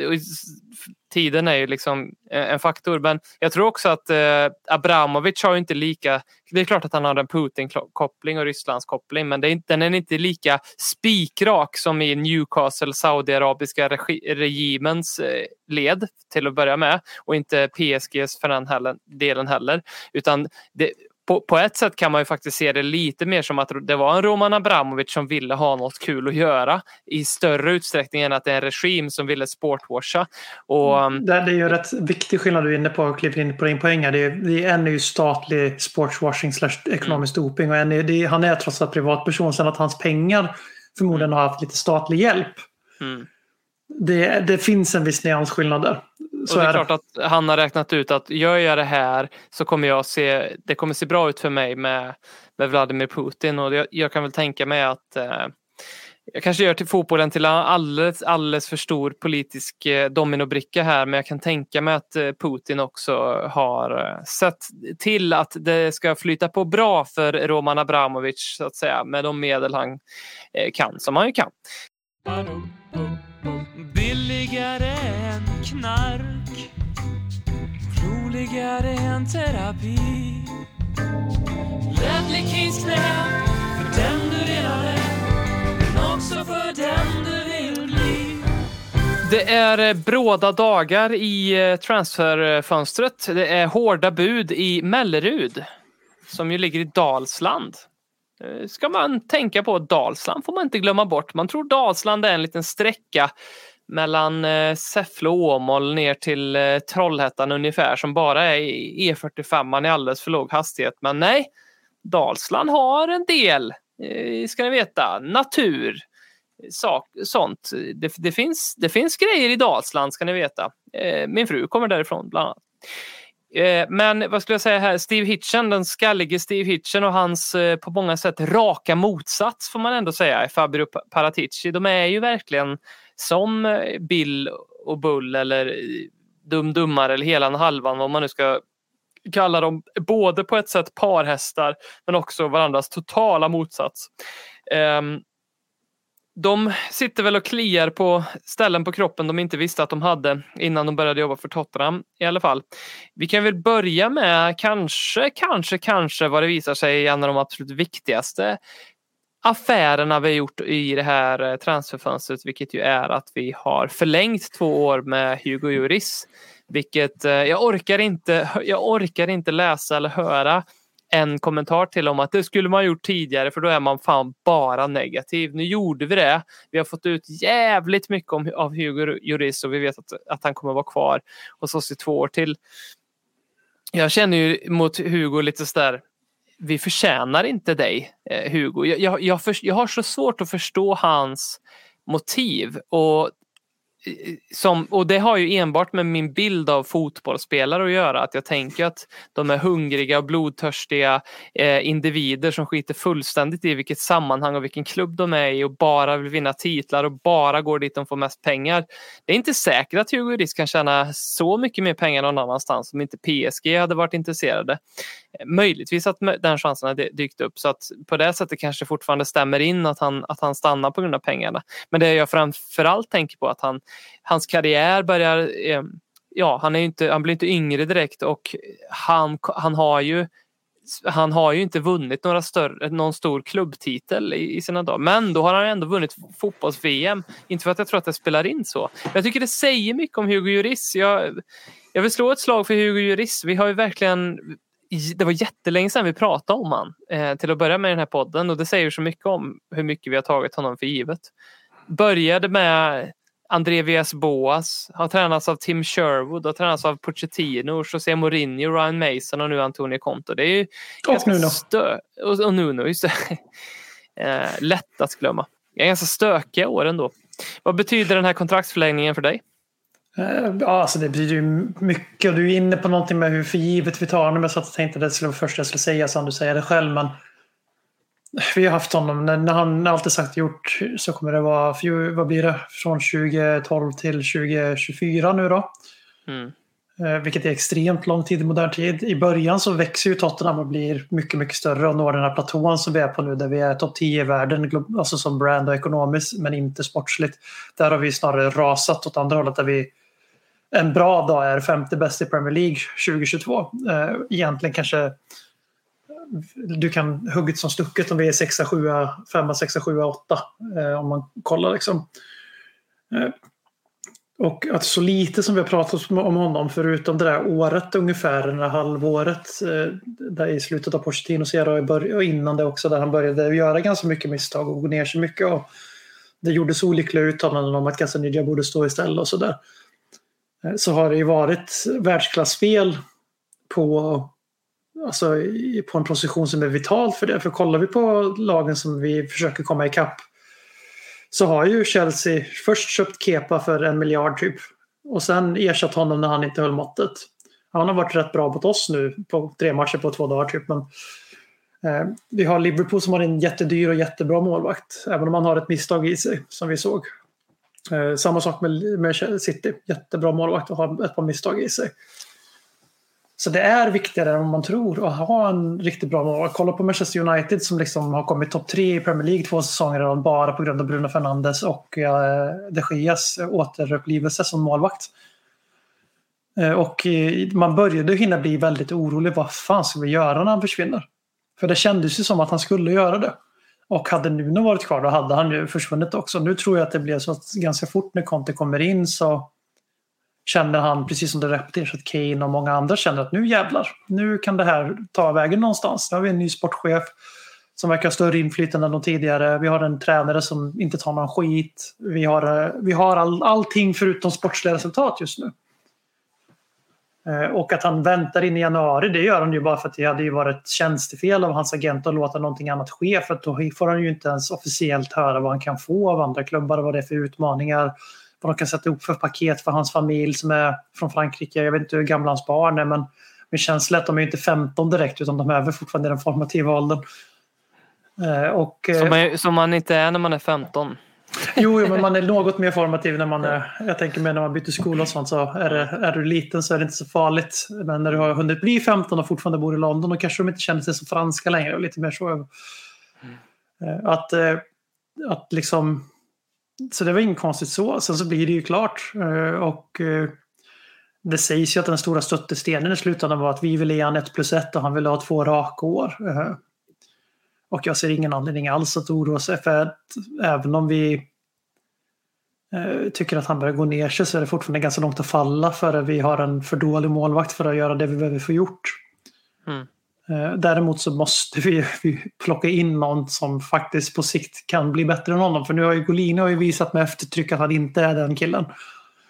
tiden är ju liksom eh, en faktor. Men jag tror också att eh, Abramovic har inte lika... Det är klart att han har en Putin-koppling och Rysslands koppling men det är inte, den är inte lika spikrak som i Newcastle, Saudiarabiska regi, regimens eh, led till att börja med och inte PSGs för den delen heller. Utan det, på, på ett sätt kan man ju faktiskt se det lite mer som att det var en Roman Abramovic som ville ha något kul att göra i större utsträckning än att det är en regim som ville sportwasha. Och, mm. det, det är ju rätt viktig skillnad du är inne på och kliver in på din poäng här. Det är, det är en är ju statlig sportswashing slash ekonomisk mm. doping och en är, det, han är trots allt privatperson. Sen att hans pengar förmodligen har haft lite statlig hjälp. Mm. Det, det finns en viss nyansskillnad där. Så och det är, klart att han har räknat ut att gör jag det här så kommer jag se, det kommer se bra ut för mig med, med Vladimir Putin. Och jag, jag kan väl tänka mig att eh, jag kanske gör till fotbollen till alldeles, alldeles för stor politisk eh, dominobricka här. Men jag kan tänka mig att eh, Putin också har eh, sett till att det ska flyta på bra för Roman Abramovic så att säga med de medel han eh, kan, som han ju kan. Billigare knark Roligare än terapi Ledley knä för den du redan är men också för den du vill bli det är eh, bråda dagar i eh, transferfönstret. Det är hårda bud i Mellerud som ju ligger i Dalsland. Eh, ska man tänka på Dalsland får man inte glömma bort. Man tror Dalsland är en liten sträcka mellan eh, Säffle och Åmål ner till eh, Trollhättan ungefär som bara är E45 man i alldeles för låg hastighet. Men nej, Dalsland har en del, eh, ska ni veta, natur, sak, sånt. Det, det, finns, det finns grejer i Dalsland ska ni veta. Eh, min fru kommer därifrån bland annat. Eh, men vad skulle jag säga här, Steve Hitchen, den skallige Steve Hitchen och hans på många sätt raka motsats får man ändå säga, Fabio Paratici. De är ju verkligen som eh, Bill och Bull eller eh, Dumdummar eller Helan Halvan vad man nu ska kalla dem. Både på ett sätt parhästar men också varandras totala motsats. Um, de sitter väl och kliar på ställen på kroppen de inte visste att de hade innan de började jobba för Tottenham i alla fall. Vi kan väl börja med kanske, kanske, kanske vad det visar sig i en av de absolut viktigaste affärerna vi har gjort i det här eh, transferfönstret, vilket ju är att vi har förlängt två år med Hugo Juris. Vilket eh, jag orkar inte, jag orkar inte läsa eller höra en kommentar till om att det skulle man gjort tidigare för då är man fan bara negativ. Nu gjorde vi det. Vi har fått ut jävligt mycket om, av Hugo Juris och vi vet att, att han kommer vara kvar hos oss i två år till. Jag känner ju mot Hugo lite sådär, vi förtjänar inte dig eh, Hugo. Jag, jag, jag, för, jag har så svårt att förstå hans motiv och som, och det har ju enbart med min bild av fotbollsspelare att göra. Att jag tänker att de är hungriga och blodtörstiga eh, individer som skiter fullständigt i vilket sammanhang och vilken klubb de är i och bara vill vinna titlar och bara går dit de får mest pengar. Det är inte säkert att Hugo Riss kan tjäna så mycket mer pengar någon annanstans om inte PSG hade varit intresserade. Möjligtvis att den chansen hade dykt upp så att på det sättet kanske fortfarande stämmer in att han, att han stannar på grund av pengarna. Men det jag framförallt tänker på att han hans karriär börjar, eh, ja han, är inte, han blir inte yngre direkt och han, han har ju han har ju inte vunnit några större, någon stor klubbtitel i, i sina dagar. Men då har han ändå vunnit fotbolls-VM. Inte för att jag tror att det spelar in så. Men jag tycker det säger mycket om Hugo Lloris. Jag, jag vill slå ett slag för Hugo Lloris. Vi har ju verkligen det var jättelänge sedan vi pratade om han eh, till att börja med den här podden och det säger så mycket om hur mycket vi har tagit honom för givet. Började med André Vias Boas har tränats av Tim Sherwood, har tränats av Pochettino, José Mourinho, Ryan Mason och nu Antonio Conte. Det är ju och Nuno. Stö- och, och Nuno, just det. [LAUGHS] eh, lätt att glömma. Det är ganska stökiga år ändå. Vad betyder den här kontraktsförlängningen för dig? Eh, ja, alltså det blir ju mycket. Du är inne på någonting med hur förgivet vi tar honom. Jag satt och tänkte att det skulle vara första jag skulle säga som du säger det själv. Men vi har haft honom, när, när han alltid sagt gjort så kommer det vara, vad blir det, från 2012 till 2024 nu då. Mm. Eh, vilket är extremt lång tid i modern tid. I början så växer ju Tottenham och blir mycket, mycket större och når den här platån som vi är på nu där vi är topp 10 i världen, alltså som brand och ekonomiskt men inte sportsligt. Där har vi snarare rasat åt andra hållet där vi en bra dag är femte bäst i Premier League 2022. Eh, egentligen kanske du kan hugget som stucket om vi är 6, 7, 5, 6, 7, 8 om man kollar liksom. Eh, och att så lite som vi har pratat om honom förutom det där året ungefär, det där halvåret eh, där i slutet av Pochettinos era och innan det också där han började göra ganska mycket misstag och gå ner sig mycket. Och det gjordes olyckliga uttalanden om att Gazzanidja borde stå istället och sådär. Eh, så har det ju varit världsklasspel på alltså, på en position som är vital för det. För kollar vi på lagen som vi försöker komma ikapp så har ju Chelsea först köpt Kepa för en miljard typ och sen ersatt honom när han inte höll måttet. Han har varit rätt bra mot oss nu på tre matcher på två dagar typ. Men, eh, vi har Liverpool som har en jättedyr och jättebra målvakt. Även om han har ett misstag i sig som vi såg. Eh, samma sak med, med City. Jättebra målvakt och har ett par misstag i sig. Så det är viktigare än man tror att ha en riktigt bra mål. Kolla på Manchester United som liksom har kommit topp tre i Premier League två säsonger redan bara på grund av Bruno Fernandes och eh, de Geas återupplivelse som målvakt. Eh, och eh, man började hinna bli väldigt orolig. Vad fan ska vi göra när han försvinner? För det kändes ju som att han skulle göra det. Och hade Nuno varit kvar då hade han ju försvunnit också. Nu tror jag att det blev så att ganska fort när Conte kommer in så känner han, precis som det repeteras att Kane och många andra känner att nu jävlar, nu kan det här ta vägen någonstans. Nu har vi en ny sportchef som verkar ha större inflytande än de tidigare. Vi har en tränare som inte tar någon skit. Vi har, eh, vi har all, allting förutom sportsliga resultat just nu. Eh, och att han väntar in i januari, det gör han ju bara för att det hade ju varit tjänstefel av hans agent att låta någonting annat ske. För då får han ju inte ens officiellt höra vad han kan få av andra klubbar och vad det är för utmaningar vad de kan sätta ihop för paket för hans familj som är från Frankrike. Jag vet inte hur gamla hans barn är men min känsla är att de är inte 15 direkt utan de är väl fortfarande i den formativa åldern. Eh, och, eh, som, man, som man inte är när man är 15. Jo, men man är något mer formativ när man är, jag tänker mig när man byter skola och sånt så är, det, är du liten så är det inte så farligt. Men när du har hunnit bli 15 och fortfarande bor i London då kanske de inte känner sig så franska längre och lite mer så. Eh, Att, att liksom, så det var inget konstigt så. Sen så blir det ju klart eh, och eh, det sägs ju att den stora stöttestenen i slutändan var att vi ville ge han ett plus ett och han ville ha två raka år. Eh. Och jag ser ingen anledning alls att oroa sig för att även om vi tycker att han börjar gå ner sig så är det fortfarande ganska långt att falla för vi har en för dålig målvakt för att göra det vi behöver få gjort. Mm. Eh, Däremot så måste vi, [LAUGHS] vi plocka in någon som faktiskt på sikt kan bli bättre än honom. För nu har ju Golini har ju visat med eftertryck att han inte är den killen.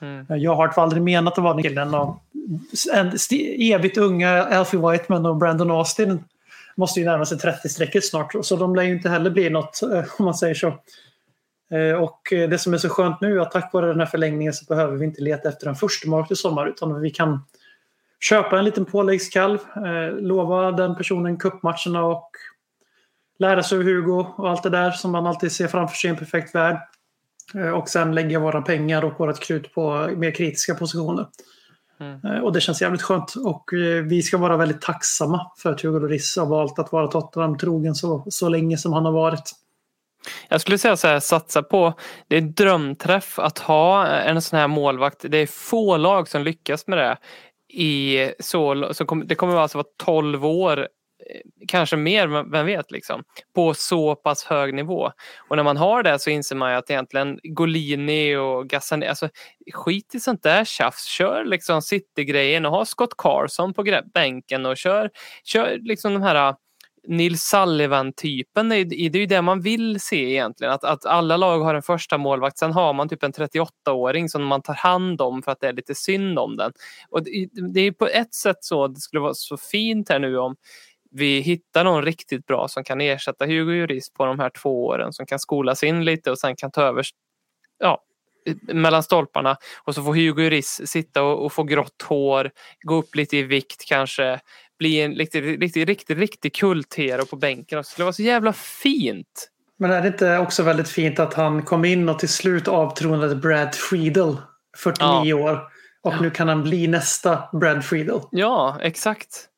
Mm. Eh, Jag har aldrig menat att vara den killen. Och en evigt unga Alfie Whiteman och Brandon Austin måste ju närma sig 30-strecket snart. Så de lär ju inte heller bli något, eh, om man säger så. Och det som är så skönt nu är att tack vare den här förlängningen så behöver vi inte leta efter en första målvakt i sommar utan vi kan köpa en liten påläggskalv, eh, lova den personen cupmatcherna och lära sig Hugo och allt det där som man alltid ser framför sig i en perfekt värld. Eh, Och sen lägga våra pengar och vårt krut på mer kritiska positioner. Mm. Eh, Och det känns jävligt skönt. Och vi ska vara väldigt tacksamma för att Hugo Lloris har valt att vara Tottenham trogen så, så länge som han har varit. Jag skulle säga så här, satsa på, det är drömträff att ha en sån här målvakt. Det är få lag som lyckas med det. I så, så kom, det kommer alltså vara 12 år, eh, kanske mer, vem vet, liksom, på så pass hög nivå. Och när man har det så inser man ju att egentligen Golini och Gazzani, alltså skit i sånt där tjafs. Kör liksom City-grejen och ha Scott Carson på bänken och kör, kör liksom de här Nils Sullivan-typen, det är ju det man vill se egentligen. Att, att alla lag har en första målvakt, sen har man typ en 38-åring som man tar hand om för att det är lite synd om den. Och det, det är på ett sätt så, det skulle vara så fint här nu om vi hittar någon riktigt bra som kan ersätta Hugo Jurist på de här två åren, som kan skolas in lite och sen kan ta över ja, mellan stolparna och så får Hugo Lloris sitta och, och få grått hår, gå upp lite i vikt kanske, bli en riktigt, riktigt, riktigt, riktigt kulthero på bänken. Det skulle vara så jävla fint. Men är det inte också väldigt fint att han kom in och till slut avtronade Brad Friedel, 49 år. Och nu kan han bli nästa Brad Friedel. Ja, exakt.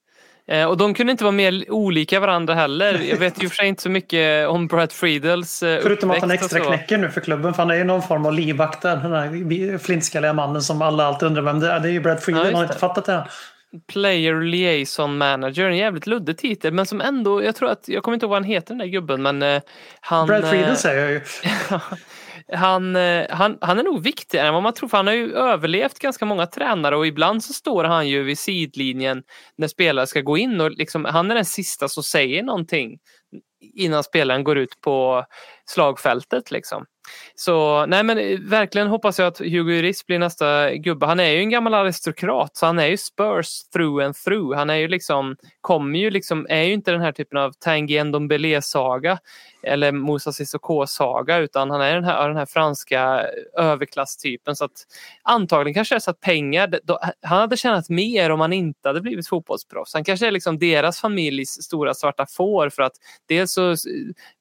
Eh, och de kunde inte vara mer olika varandra heller. Jag vet ju för sig inte så mycket om Brad Friedels eh, Förutom att han extra knäcker nu för klubben. För han är ju någon form av livvakt där. Den här flintskalliga mannen som alla alltid undrar vem det är. Det är ju Brad Friedel. Ja, har inte fattat det än. Player Liaison Manager, en jävligt luddig titel men som ändå, jag tror att, jag kommer inte ihåg vad han heter den där gubben men eh, han... Brad Friedel eh, säger jag ju. [LAUGHS] han, eh, han, han är nog viktigare än vad man tror för han har ju överlevt ganska många tränare och ibland så står han ju vid sidlinjen när spelare ska gå in och liksom, han är den sista som säger någonting innan spelaren går ut på slagfältet liksom. Så nej men eh, verkligen hoppas jag att Hugo Lloris blir nästa gubbe. Han är ju en gammal aristokrat så han är ju Spurs through and through. Han är ju liksom, kommer ju liksom, är ju inte den här typen av Tanguy Ndombele-saga eller Moussa Sissoko-saga utan han är den här, den här franska överklasstypen så att antagligen kanske det är så att pengar, då, han hade tjänat mer om han inte hade blivit fotbollsproffs. Han kanske är liksom deras familjs stora svarta får för att dels så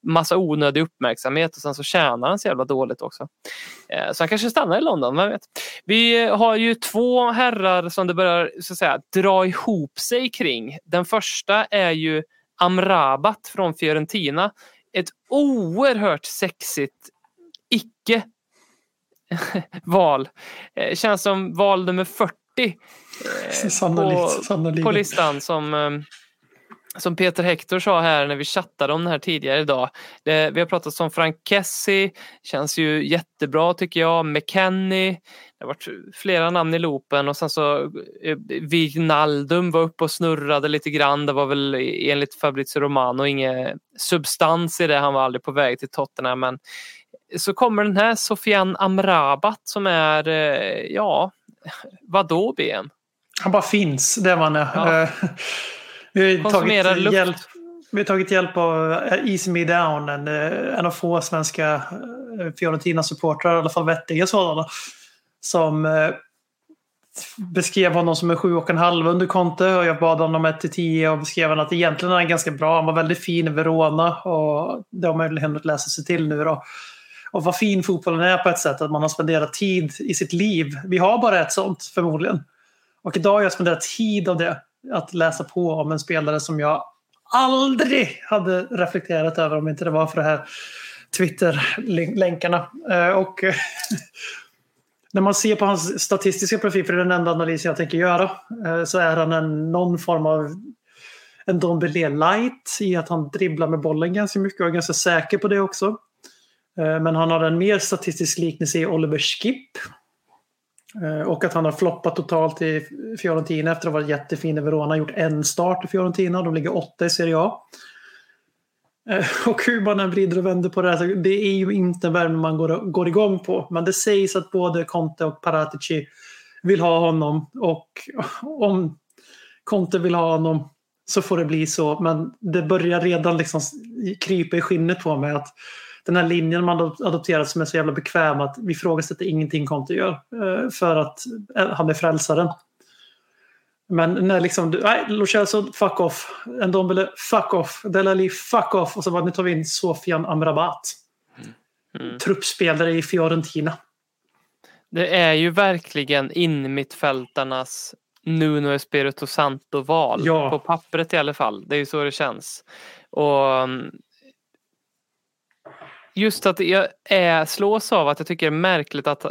massa onödig uppmärksamhet och sen så tjänar han så jävla dåligt också. Eh, så han kanske stannar i London, vem vet. Vi har ju två herrar som det börjar så att säga, dra ihop sig kring. Den första är ju Amrabat från Fiorentina. Ett oerhört sexigt icke [LAUGHS] val. Eh, Känns som val nummer 40 eh, [LAUGHS] Sannolikt. på, sannolikt. på listan som, eh, som Peter Hector sa här när vi chattade om det här tidigare idag. Det, vi har pratat om Frank Kessie, känns ju jättebra tycker jag. McKennie, det har varit flera namn i loopen och sen så eh, Wijnaldum var uppe och snurrade lite grann. Det var väl enligt Fabrizio Romano ingen substans i det. Han var aldrig på väg till Tottenham men så kommer den här Sofian Amrabat som är, eh, ja, vadå BM? Han bara finns, det man är. Ja. Eh, [LAUGHS] Vi har Konsumerar tagit luft. hjälp, vi har tagit hjälp av Easy Me Down, en, en av få svenska Fiorentina-supportrar, i alla fall vettiga sådana, som eh, beskrev honom som en sju och en halv under Conte och jag bad honom 1 till 10 och beskrev honom att egentligen är han ganska bra. Han var väldigt fin i Verona och det har man ju hunnit läsa sig till nu då. och vad fin fotbollen är på ett sätt. Att man har spenderat tid i sitt liv. Vi har bara ett sånt förmodligen. Och idag har jag spenderat tid av det. Att läsa på om en spelare som jag aldrig hade reflekterat över om inte det var för det här Twitter-länkarna. Eh, och [LAUGHS] när man ser på hans statistiska profil, för det är den enda analysen jag tänker göra, eh, så är han en, någon form av en Dombele light i att han dribblar med bollen ganska mycket och är ganska säker på det också. Eh, men han har en mer statistisk liknelse i Oliver Skipp. Eh, och att han har floppat totalt i Fiorentina efter att ha varit jättefin i Verona. Gjort en start i Fiorentina. De ligger åtta i Serie A. Eh, och hur man än vrider och vänder på det här, så det är ju inte en man går, går igång på. Men det sägs att både Conte och Paratici vill ha honom. Och om Conte vill ha honom så får det bli så. Men det börjar redan liksom krypa i skinnet på mig att den här linjen man adopterat som är så jävla bekväm att vi ifrågasätter ingenting Conte gör. Eh, för att eh, han är frälsaren. Men när liksom, du- nej, Lo Celso, fuck off. Ndombele, fuck off. Delali, fuck off. Och så bara, nu tar vi in Sofian Amrabat. Mm. Truppspelare i Fiorentina. Det är ju verkligen innermittfältarnas Nuno Espirito Santo-val. Ja. På pappret i alla fall. Det är ju så det känns. Och mm, just att jag är, slås av att jag tycker det är märkligt att,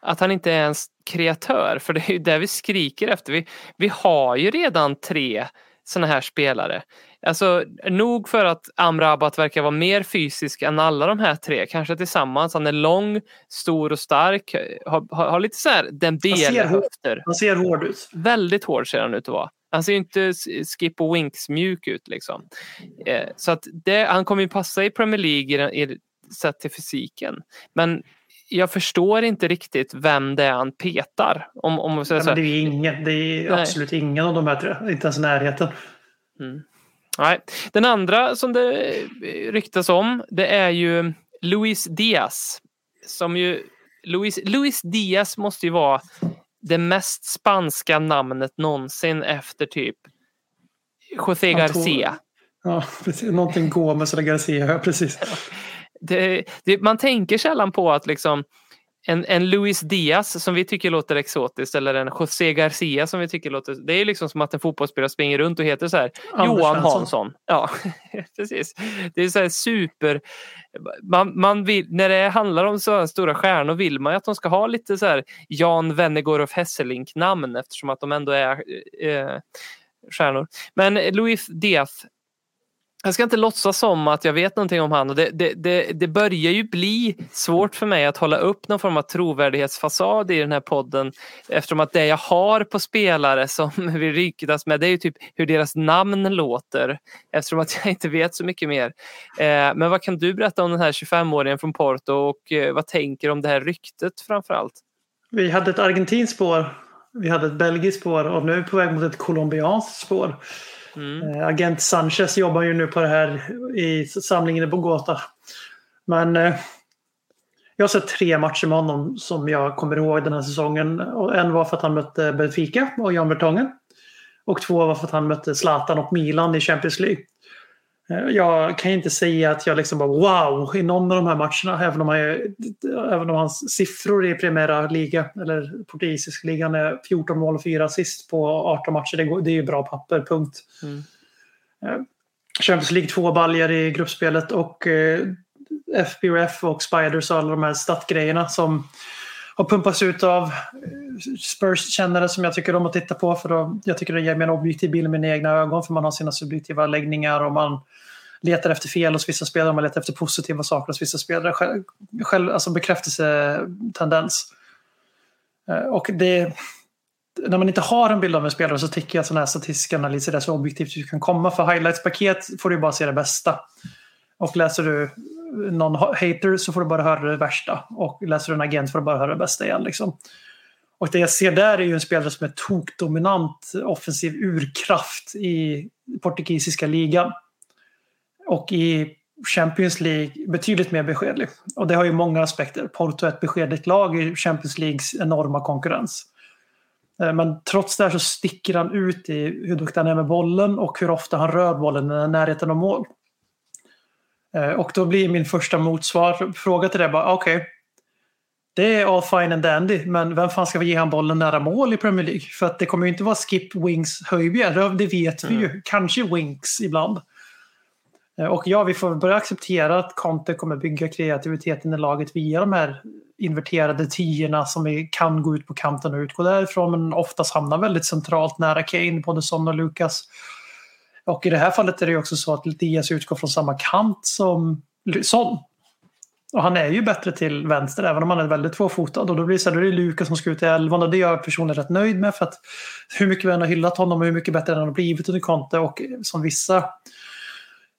att han inte är en kreatör. För det är ju det vi skriker efter. Vi, vi har ju redan tre sådana här spelare. Alltså nog för att Amrabat verkar vara mer fysisk än alla de här tre, kanske tillsammans. Han är lång, stor och stark, har, har, har lite så här Dembele-höfter. Han ser hård ut. Väldigt hård ser han ut att vara. Han ser ju inte Skip och Winks mjuk ut liksom. Eh, så att det, han kommer ju passa i Premier League i, i, sett till fysiken. Men jag förstår inte riktigt vem det är han petar. Om, om säger här. det är ingen. Det är Nej. absolut ingen av de här tre. Inte ens i närheten. Nej. Den andra som det eh, ryktas om det är ju Luis Diaz. Som ju, Luis, Luis Diaz måste ju vara det mest spanska namnet någonsin efter typ José Garcia. Ja, precis. Någonting Gomes eller Garcia, precis. [LAUGHS] Det, det, man tänker sällan på att liksom en, en Luis Diaz som vi tycker låter exotiskt eller en José Garcia som vi tycker låter... Det är liksom som att en fotbollsspelare springer runt och heter så här Anders Johan Svensson. Hansson. Ja, [LAUGHS] precis. Det är så här super... Man, man vill, när det handlar om så här stora stjärnor vill man ju att de ska ha lite så här Jan Wennergård Hesselink namn eftersom att de ändå är eh, stjärnor. Men Luis Diaz jag ska inte låtsas som att jag vet någonting om han och det, det, det, det börjar ju bli svårt för mig att hålla upp någon form av trovärdighetsfasad i den här podden eftersom att det jag har på spelare som [LAUGHS] vi ryktas med det är ju typ hur deras namn låter eftersom att jag inte vet så mycket mer. Eh, men vad kan du berätta om den här 25-åringen från Porto och eh, vad tänker du om det här ryktet framförallt? Vi hade ett argentinskt spår. Vi hade ett belgiskt spår och nu är vi på väg mot ett colombianskt spår. Mm. Eh, Agent Sanchez jobbar ju nu på det här i samlingen i Bogota. Men eh, jag har sett tre matcher med honom som jag kommer ihåg den här säsongen. Och en var för att han mötte Benfica och Jan Bertongen. Och två var för att han mötte Zlatan och Milan i Champions League. Eh, Jag kan inte säga att jag liksom bara wow i någon av de här matcherna. Även om, han, även om hans siffror i Primera Liga eller portugisiska ligan är 14 mål och 4 assist på 18 matcher. Det, går, det är ju bra papper, punkt. Mm. Eh, Champions League två baljer i gruppspelet och eh, FBRF och Spiders och alla de här statgrejerna som har pumpats ut av eh, Spurs-kännare som jag tycker om att titta på. För då, jag tycker det ger mig en objektiv bild med mina egna ögon för man har sina subjektiva läggningar och man letar efter fel hos vissa spelare, man letar efter positiva saker hos vissa spelare. Själv, själv, alltså bekräftelsetendens. Eh, och det, när man inte har en bild av en spelare så tycker jag att sådana här statistiska analyser är så objektivt du kan komma. För highlights-paket får du bara se det bästa. Och läser du någon hater så får du bara höra det värsta. Och läser du en agent får du bara höra det bästa igen. Liksom. Och det jag ser där är ju en spelare som är tokdominant offensiv urkraft i portugisiska ligan. Och i Champions League betydligt mer beskedlig. Och det har ju många aspekter. Porto är ett beskedligt lag i Champions Leagues enorma konkurrens. Eh, men trots det här så sticker han ut i hur duktig han är med bollen och hur ofta han rör bollen i närheten av mål. Eh, Och då blir min första motsvar, fråga till det bara, okej. det är all fine and dandy, men vem fan ska vi ge han bollen nära mål i Premier League? För att det kommer ju inte vara Skip, Wings, Höjbjerg, det vet vi ju. Kanske Winks ibland. Eh, Och ja, vi får börja acceptera att Conte kommer bygga kreativiteten i laget via de här inverterade tiorna som vi kan gå ut på kanten och utgå därifrån, men oftast hamnar väldigt centralt nära Kane, både Son och Lucas. Och i det här fallet är det också så att Diaz utgår från samma kant som Son. Och han är ju bättre till vänster även om han är väldigt tvåfotad. Och då blir det så här, då är det Lukas som ska ut i elvan och det är jag personligen rätt nöjd med för att hur mycket vi än har hyllat honom och hur mycket bättre han har blivit under Conte och som vissa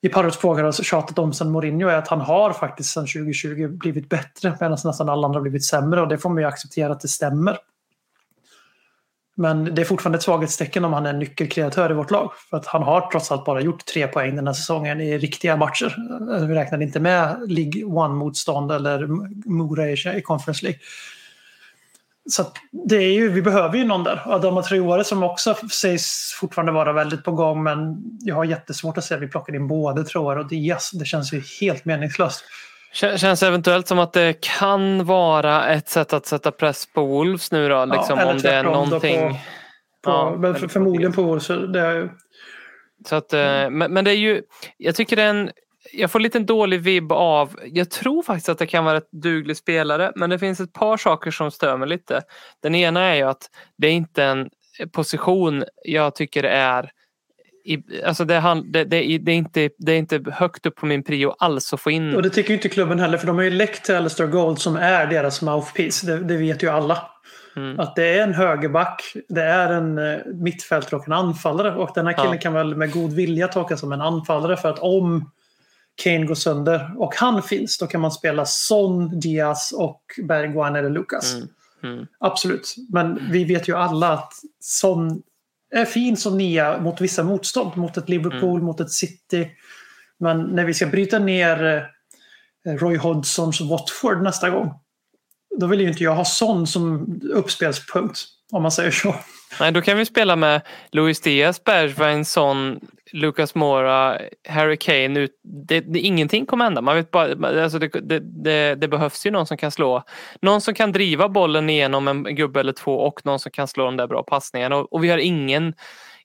i Parrots frågor har tjatat om sen Mourinho är att han har faktiskt sedan 2020 blivit bättre medan nästan alla andra har blivit sämre och det får man ju acceptera att det stämmer. Men det är fortfarande ett svaghetstecken om han är en nyckelkreatör i vårt lag. För att han har trots allt bara gjort tre poäng den här säsongen i riktiga matcher. Eh, vi räknar inte med League One-motstånd eller Mora i Conference League. Så att det är ju, vi behöver ju någon där. Adama Traore som också sägs fortfarande vara väldigt på gång men jag har jättesvårt att se att vi plockar in både Traore och Diaz. Det känns ju helt meningslöst. Kän- Känns eventuellt som att det kan vara ett sätt att sätta press på Wolves nu då? Liksom, eller om det är någonting. På, på, Ja, men för, förmodligen på Wolves. så Det är, Så att, eh, men, men det är ju, jag tycker det är en, jag får lite en dålig vibb av, jag tror faktiskt att det kan vara ett duglig spelare, men det finns ett par saker som stör mig lite. Den ena är ju att det är inte en position jag tycker är i, alltså det, det, det, det, är inte, det är inte högt upp på min prio alls att få in. och det tycker inte klubben heller för de har ju läckt till Alistair Gold som är deras mouthpiece. Det, det vet ju alla. Mm. Att det är en högerback, det är en eh, mittfältare och en anfallare. Och den här killen Ja. kan väl med god vilja tolkas som en anfallare för att om Kane går sönder och han finns, då kan man spela Son, Diaz och Bergwijn eller Lucas. Mm. Mm. Absolut. Men vi vet ju alla att Son är fin som nia mot vissa motstånd. Mot ett Liverpool, Mm. mot ett City. Men när vi ska bryta ner eh, Roy Hodgsons Watford nästa gång. Då vill ju inte jag ha Son som uppspelspunkt. Om man säger så. Nej, då kan vi spela med Luis Diaz, Bergwijn, Son, Lucas Mora, Harry Kane. Ut. Det, det, ingenting kommer hända. Man vet bara, alltså det, det, det, det behövs ju någon som kan slå. Någon som kan driva bollen igenom en gubbe eller två och någon som kan slå de där bra passningarna. Och, och vi har ingen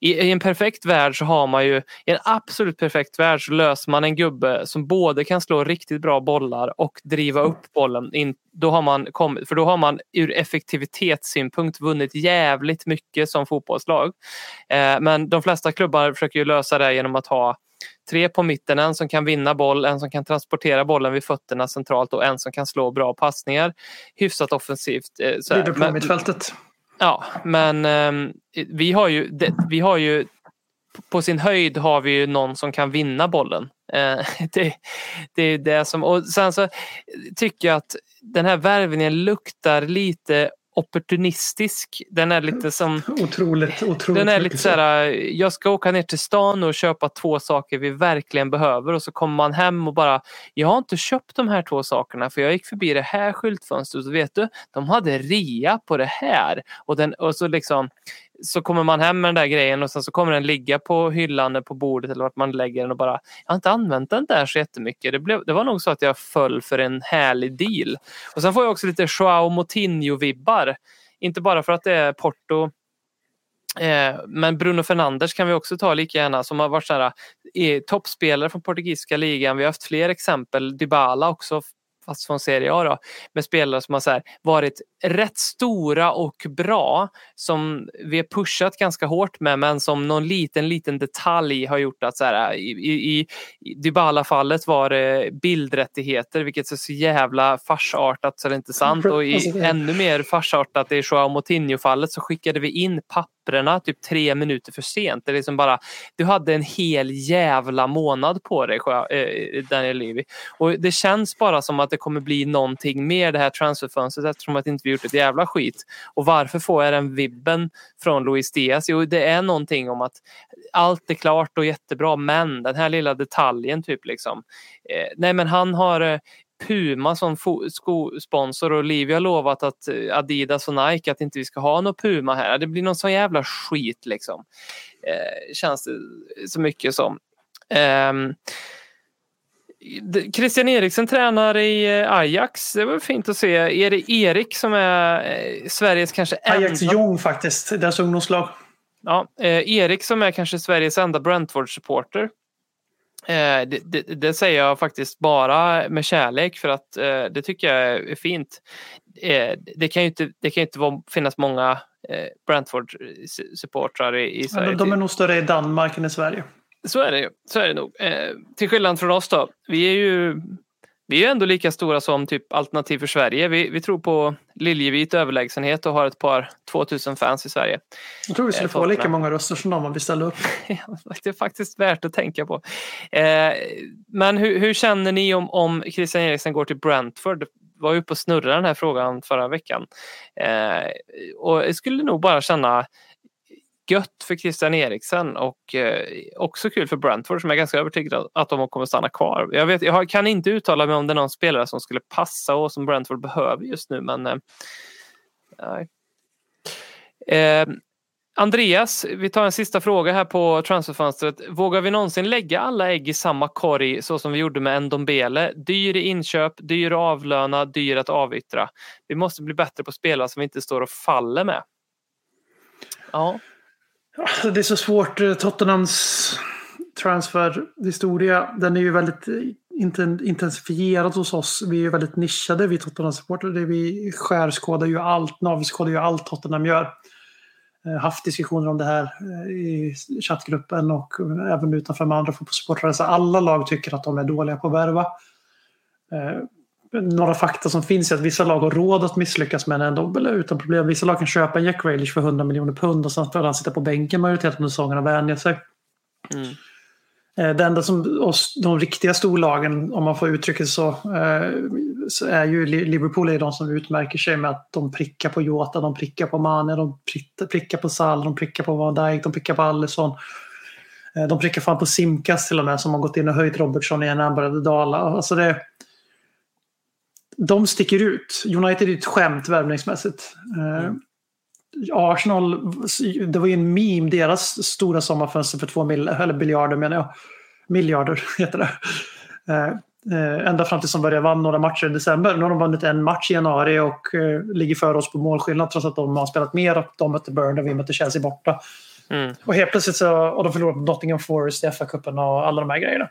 i, I en perfekt värld så har man ju, i en absolut perfekt värld så löser man en gubbe som både kan slå riktigt bra bollar och driva upp bollen. In, då har man kommit, för då har man ur effektivitetssynpunkt vunnit jävligt mycket som fotbollslag. Eh, men de flesta klubbar försöker ju lösa det genom att ha tre på mitten, en som kan vinna boll, en som kan transportera bollen vid fötterna centralt och en som kan slå bra passningar. Hyfsat offensivt. Eh, Liverpool-mittfältet. Ja, men eh, vi har ju, det, vi har ju på sin höjd har vi ju någon som kan vinna bollen. Eh, [LAUGHS] det, det är det som, och sen så tycker jag att den här värvningen luktar lite opportunistisk. Den är lite som Otroligt, otroligt den är lite så här, jag ska åka ner till stan och köpa två saker vi verkligen behöver och så kommer man hem och bara, jag har inte köpt de här två sakerna för jag gick förbi det här skyltfönstret och vet du, de hade rea på det här. Och, den, och så liksom så kommer man hem med den där grejen och sen så kommer den ligga på hyllan på bordet eller vart man lägger den och bara, jag har inte använt den där så jättemycket. Det, blev, det var nog så att jag föll för en härlig deal. Och sen får jag också lite Joao Moutinho-vibbar. Inte bara för att det är Porto Eh, men Bruno Fernandes kan vi också ta lika gärna som har varit så här, eh, toppspelare från portugisiska ligan. Vi har haft fler exempel, Dybala också fast från Serie A då, med spelare som har så här, varit rätt stora och bra som vi har pushat ganska hårt med men som någon liten liten detalj har gjort att så här, i, i, i Dybala-fallet var det bildrättigheter vilket är så jävla farsartat så det är inte sant. Och i ännu mer farsartat i Joao Moutinho-fallet så skickade vi in papperna typ tre minuter för sent. Det är liksom bara, du hade en hel jävla månad på dig eh, Daniel Levy. Och det känns bara som att det kommer bli någonting mer det här transferfönstret eftersom att inte vi gjort ett jävla skit. Och varför får jag den vibben från Luis Diaz? Jo, det är någonting om att allt är klart och jättebra men den här lilla detaljen typ liksom. Eh, nej men han har eh, Puma som skosponsor och Livia har lovat att eh, Adidas och Nike att inte vi ska ha något Puma här. Det blir någon sån jävla skit liksom. Eh, känns det så mycket som. D- Christian Eriksen tränar i eh, Ajax. Det var fint att se. Är det Erik som är eh, Sveriges kanske Ajax enda... Jong faktiskt, deras ungdomslag. Ja, eh, Erik som är kanske Sveriges enda Brentford-supporter. Eh, det, det, det säger jag faktiskt bara med kärlek för att eh, det tycker jag är fint. Eh, det kan ju inte, det kan inte vara, finnas många eh, Brentford-supportrar i, i Sverige. Men de är nog större i Danmark än i Sverige. Så är det ju. Så är det nog. Eh, till skillnad från oss då. Vi är ju vi är ju ändå lika stora som typ Alternativ för Sverige. Vi, vi tror på liljevit överlägsenhet och har ett par 2000 fans i Sverige. Jag tror vi skulle Eh, få lika många röster som dem om vi ställde upp. [LAUGHS] det är faktiskt värt att tänka på. Eh, men hur, hur känner ni om, om Christian Eriksen går till Brentford? Var ju uppe och snurrade den här frågan förra veckan. Eh, och jag skulle nog bara känna gött för Christian Eriksen och eh, också kul för Brentford som jag är ganska övertygad att de kommer stanna kvar. Jag, vet, jag kan inte uttala mig om det är någon spelare som skulle passa och som Brentford behöver just nu men eh. Eh, Andreas, vi tar en sista fråga här på transferfönstret. Vågar vi någonsin lägga alla ägg i samma korg så som vi gjorde med Ndombele? Dyr i inköp, dyr att avlöna, dyr att avyttra. Vi måste bli bättre på spelare som vi inte står och faller med. Ja, Alltså, Det är så svårt. Eh, Tottenhams transferhistoria, den är ju väldigt eh, intensifierad hos oss. Vi är ju väldigt nischade, vi Tottenham-supportrar. Vi skärskådar ju allt, navelskådar ju allt Tottenham gör. Eh, haft diskussioner om det här i chattgruppen och även utanför med andra fotbollssupportrar. Så alla lag tycker att de är dåliga på att värva. Några fakta som finns är att vissa lag har råd att misslyckas med en dobbel utan problem. Vissa lag kan köpa en Jack Grealish för 100 miljoner pund och sen får han sitta på bänken majoriteten av säsongen och vänja sig. Mm. Eh, Det enda som oss, de riktiga storlagen, om man får uttrycka det så, eh, så är ju Li- Liverpool är de som utmärker sig med att de prickar på Jota, de prickar på Mane, de prick- prickar på Salah, de prickar på Van Dijk, de prickar på Alisson. Eh, De prickar fan på Simkas till och med som har gått in och höjt Robertson igen när han började dala. Alltså det, de sticker ut. United är ett skämt värvningsmässigt. Eh, Arsenal, det var ju en meme, deras stora sommarfönster för två mil, eller biljarder menar jag. Miljarder [LAUGHS] heter det. Eh, eh, ända fram tills de började vann några matcher i december. Nu har de vunnit en match i januari och ligger före oss på målskillnad trots att de har spelat mer de mötte Burnley och vi mötte Chelsea borta. Mm. Och helt plötsligt så, och de förlorade mot Nottingham Forest i FA-cupen och alla de här grejerna.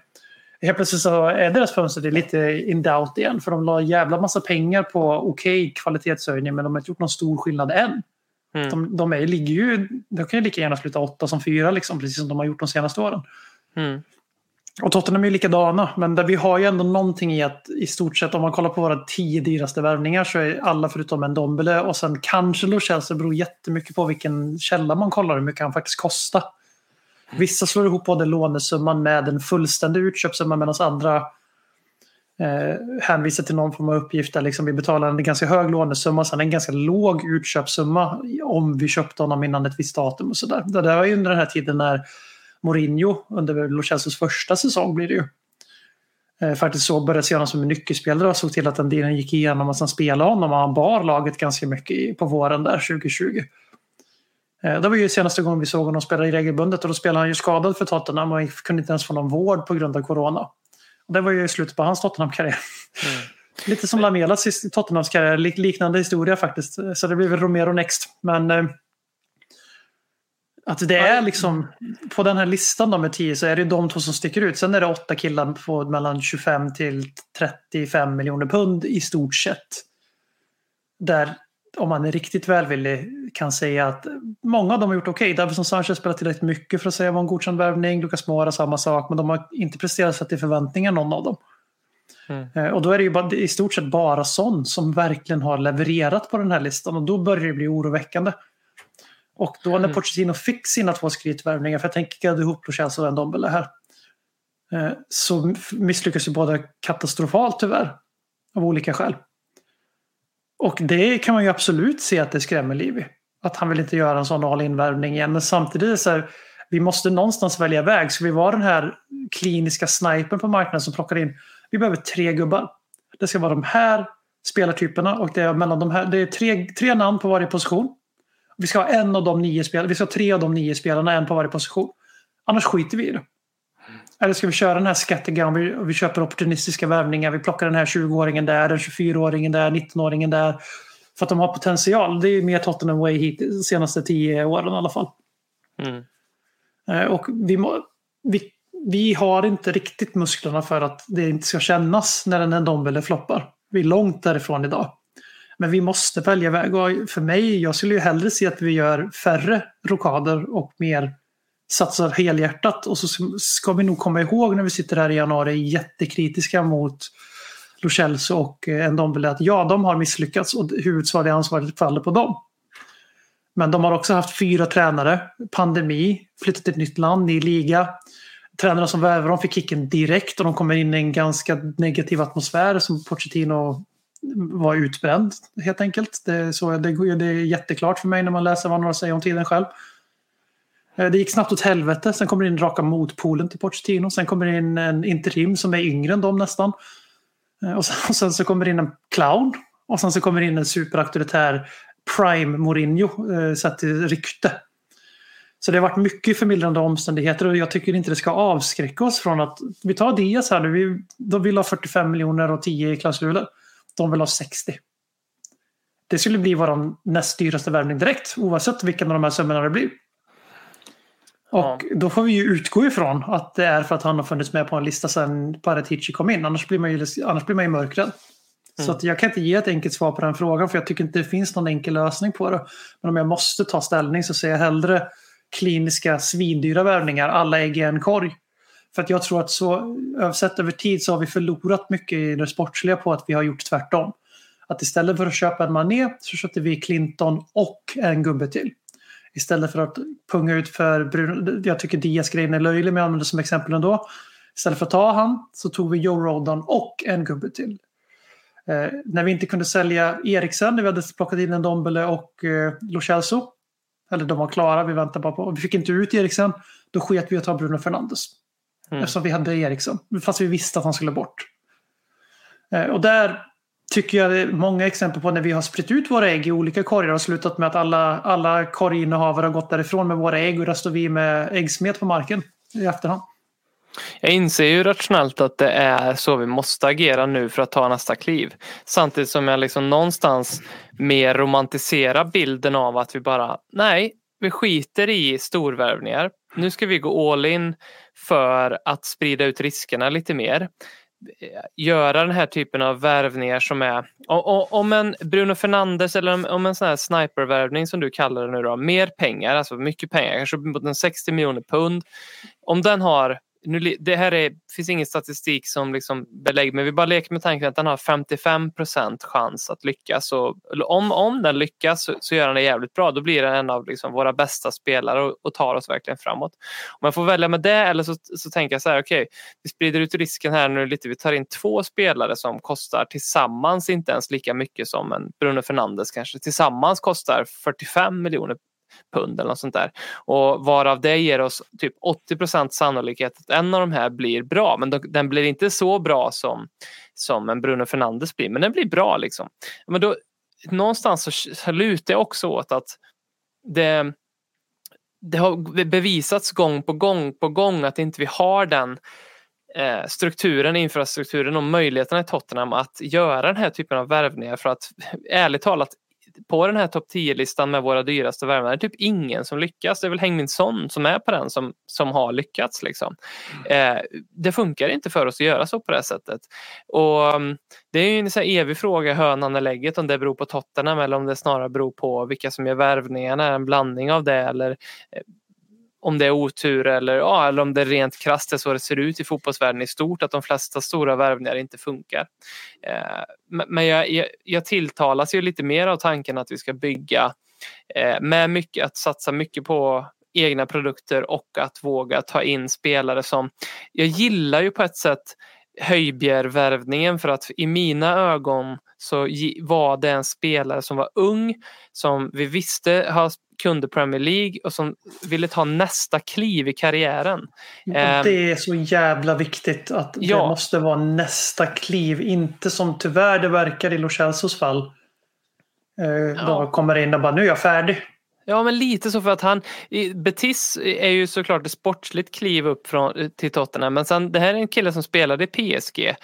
Helt plötsligt så är deras fönster lite in doubt igen för de la jävla massa pengar på okej kvalitetshöjning men de har inte gjort någon stor skillnad än. Mm. De, de är, ligger ju, de kan ju lika gärna sluta åtta som fyra, liksom, precis som de har gjort de senaste åren. Mm. Och Tottenham är ju likadana, men där vi har ju ändå någonting i att i stort sett om man kollar på våra tio dyraste värvningar så är alla förutom en Dombele och sen kanske Lo beror jättemycket på vilken källa man kollar hur mycket han faktiskt kostar. Vissa slår ihop både lånesumman med en fullständig utköpssumma medan andra eh, hänvisar till någon form av uppgift där liksom vi betalar en ganska hög lånesumma och sen en ganska låg utköpssumma om vi köpte honom innan ett visst datum och sådär. Det där var ju under den här tiden när Mourinho under Lochelsos första säsong blir det ju. Eh, faktiskt så började se honom som en nyckelspelare och såg till att den delen gick igenom och sen spelade honom och han bar laget ganska mycket på våren där 2020. Eh, det var ju senaste gången vi såg honom spela i regelbundet och då spelade han ju skadad för Tottenham och kunde inte ens få någon vård på grund av corona. Och det var ju slutet på hans Tottenham-karriär. [LAUGHS] Lite som Lamelas i Tottenhams karriär, lik- liknande historia faktiskt. Så det blir väl Romero next. Men eh, att det är liksom, på den här listan då med 10 så är det de två som sticker ut. Sen är det åtta killar på mellan 25 till 35 miljoner pund i stort sett. Där, om man är riktigt välvillig, kan säga att många av dem har gjort okej. Okay. Davison Sanchez spelat tillräckligt mycket för att säga var en godkänd värvning. Lucas Moura samma sak, men de har inte presterat så att det är förväntningar någon av dem. Eh, Och då är det ju bara, i stort sett bara sån som verkligen har levererat på den här listan och då börjar det bli oroväckande. Och då när Pochettino fick sina två skrytvärvningar, för jag tänker att ihop Lo Celso och en Dombele här, eh, så misslyckas ju båda katastrofalt tyvärr. Av olika skäl. Och det kan man ju absolut se att det skrämmer Livi. Att han vill inte göra en sån all-in-värvning igen. Men samtidigt så här, vi måste någonstans välja väg. Ska vi vara den här kliniska snipern på marknaden som plockar in, vi behöver tre gubbar. Det ska vara de här spelartyperna och det är mellan de här, det är tre, tre namn på varje position. Vi ska ha en av de nio spelarna, vi ska ha tre av de nio spelarna, en på varje position. Annars skiter vi i det. Eller ska vi köra den här scattergun? Vi, vi köper opportunistiska värvningar. Vi plockar den här 20-åringen där, den 24-åringen där, 19-åringen där. För att de har potential. Det är mer Tottenham Way hit de senaste tio åren i alla fall. Mm. Eh, Och vi, vi, vi har inte riktigt musklerna för att det inte ska kännas när en Ndombele floppar. Vi är långt därifrån idag. Men vi måste välja väg. Och för mig, jag skulle ju hellre se att vi gör färre rokader och mer satsar helhjärtat. Och så ska vi nog komma ihåg när vi sitter här i januari jättekritiska mot Lo Celso och eh, Ndombele att ja, de har misslyckats och huvudsakliga ansvaret faller på dem. Men de har också haft fyra tränare, pandemi, flyttat till ett nytt land, ny liga. Tränarna som värvade dem fick kicken direkt och de kommer in i en ganska negativ atmosfär som Pochettino var utbränd helt enkelt. Det är, så, det, det är jätteklart för mig när man läser vad några säger om tiden själv. Eh, det gick snabbt åt helvete. Sen kommer det in raka motpolen till Pochettino. Sen kommer det in en interim som är yngre än dem nästan. Eh, och sen, [LAUGHS] och sen så kommer det in en clown. Och sen så kommer det in en superauktoritär prime Mourinho eh, sett till rykte. Så det har varit mycket förmildrande omständigheter och jag tycker inte det ska avskräcka oss från att vi tar Diaz här nu. Vi, de vill ha 45 miljoner och 10 i klausuler. De vill ha 60. Det skulle bli vår näst dyraste värvning direkt oavsett vilken av de här summorna det blir. Och då får vi ju utgå ifrån att det är för att han har funnits med på en lista sedan Paratici kom in. Annars blir man ju, annars blir man ju mörkrädd. Så att jag kan inte ge ett enkelt svar på den frågan för jag tycker inte det finns någon enkel lösning på det. Men om jag måste ta ställning så ser jag hellre kliniska svindyra värvningar, alla ägg i en korg. För att jag tror att så sett över tid så har vi förlorat mycket i det sportsliga på att vi har gjort tvärtom. Att istället för att köpa en Mané så köpte vi Clinton och en gubbe till. Istället för att punga ut för Bruno. Jag tycker Diaz-grejen är löjlig men jag använder som exempel ändå. Istället för att ta han så tog vi Joe Rodon och en gubbe till. Eh, när vi inte kunde sälja Eriksen, när vi hade plockat in en Dombele och eh, Lo Celso. Eller de var klara, vi väntade bara på. Vi fick inte ut Eriksen. Då sket vi att ta Bruno Fernandes. Mm. Eftersom vi hade Eriksen. Fast vi visste att han skulle bort. Eh, och där tycker jag det är många exempel på när vi har spritt ut våra ägg i olika korgar och slutat med att alla, alla korginnehavare har gått därifrån med våra ägg och där står vi med äggsmet på marken i efterhand. Jag inser ju rationellt att det är så vi måste agera nu för att ta nästa kliv. Samtidigt som jag liksom någonstans mer romantiserar bilden av att vi bara, nej, vi skiter i storvärvningar. Nu ska vi gå all in för att sprida ut riskerna lite mer. Göra den här typen av värvningar som är, och, och, om en Bruno Fernandes eller om- om en sån här snipervärvning som du kallar det nu då, mer pengar, alltså mycket pengar, kanske uppemot en 60 miljoner pund. Om den har nu, det här är, finns ingen statistik som liksom belägg, men vi bara leker med tanken att den har 55% chans att lyckas. Och, om, om den lyckas så, så gör den det jävligt bra. Då blir den en av liksom våra bästa spelare och, och tar oss verkligen framåt. Om jag får välja med det eller så, så tänker jag så här, okej, vi sprider ut risken här nu lite. Vi tar in två spelare som kostar tillsammans inte ens lika mycket som en Bruno Fernandes kanske. Tillsammans kostar 45 miljoner pund eller något sånt där. Och varav det ger oss typ 80% sannolikhet att en av de här blir bra. Men då, den blir inte så bra som, som en Bruno Fernandes blir. Men den blir bra liksom. Men då, någonstans så, lutar jag också åt att det, det har bevisats gång på gång på gång att inte vi har den eh, strukturen, infrastrukturen och möjligheterna i Tottenham att göra den här typen av värvningar för att ärligt talat på den här topp 10-listan med våra dyraste värvningar är typ ingen som lyckas. Det är väl Hengmin Son som är på den som, som har lyckats. Liksom. Eh, det funkar inte för oss att göra så på det sättet. Och um, Det är ju en så evig fråga, hönan eller ägget, om det beror på Tottenham eller om det snarare beror på vilka som gör värvningarna, en blandning av det eller eh, om det är otur eller, ja, eller om det rent krasst är så det ser ut i fotbollsvärlden i stort, att de flesta stora värvningar inte funkar. Eh, men jag, jag, jag tilltalas ju lite mer av tanken att vi ska bygga eh, med mycket, att satsa mycket på egna produkter och att våga ta in spelare som, jag gillar ju på ett sätt Höjbjervärvningen för att i mina ögon så var det en spelare som var ung, som vi visste kunde Premier League och som ville ta nästa kliv i karriären. Ehm, Det är så jävla viktigt att Ja. det måste vara nästa kliv. Inte som tyvärr det verkar i Lo Celsos fall. Eh, Ja. Då kommer in och bara nu är jag färdig. Ja, men lite så för att han, i- Betis är ju såklart ett sportsligt kliv upp från, till Tottenham, men sen det här är en kille som spelade i PSG.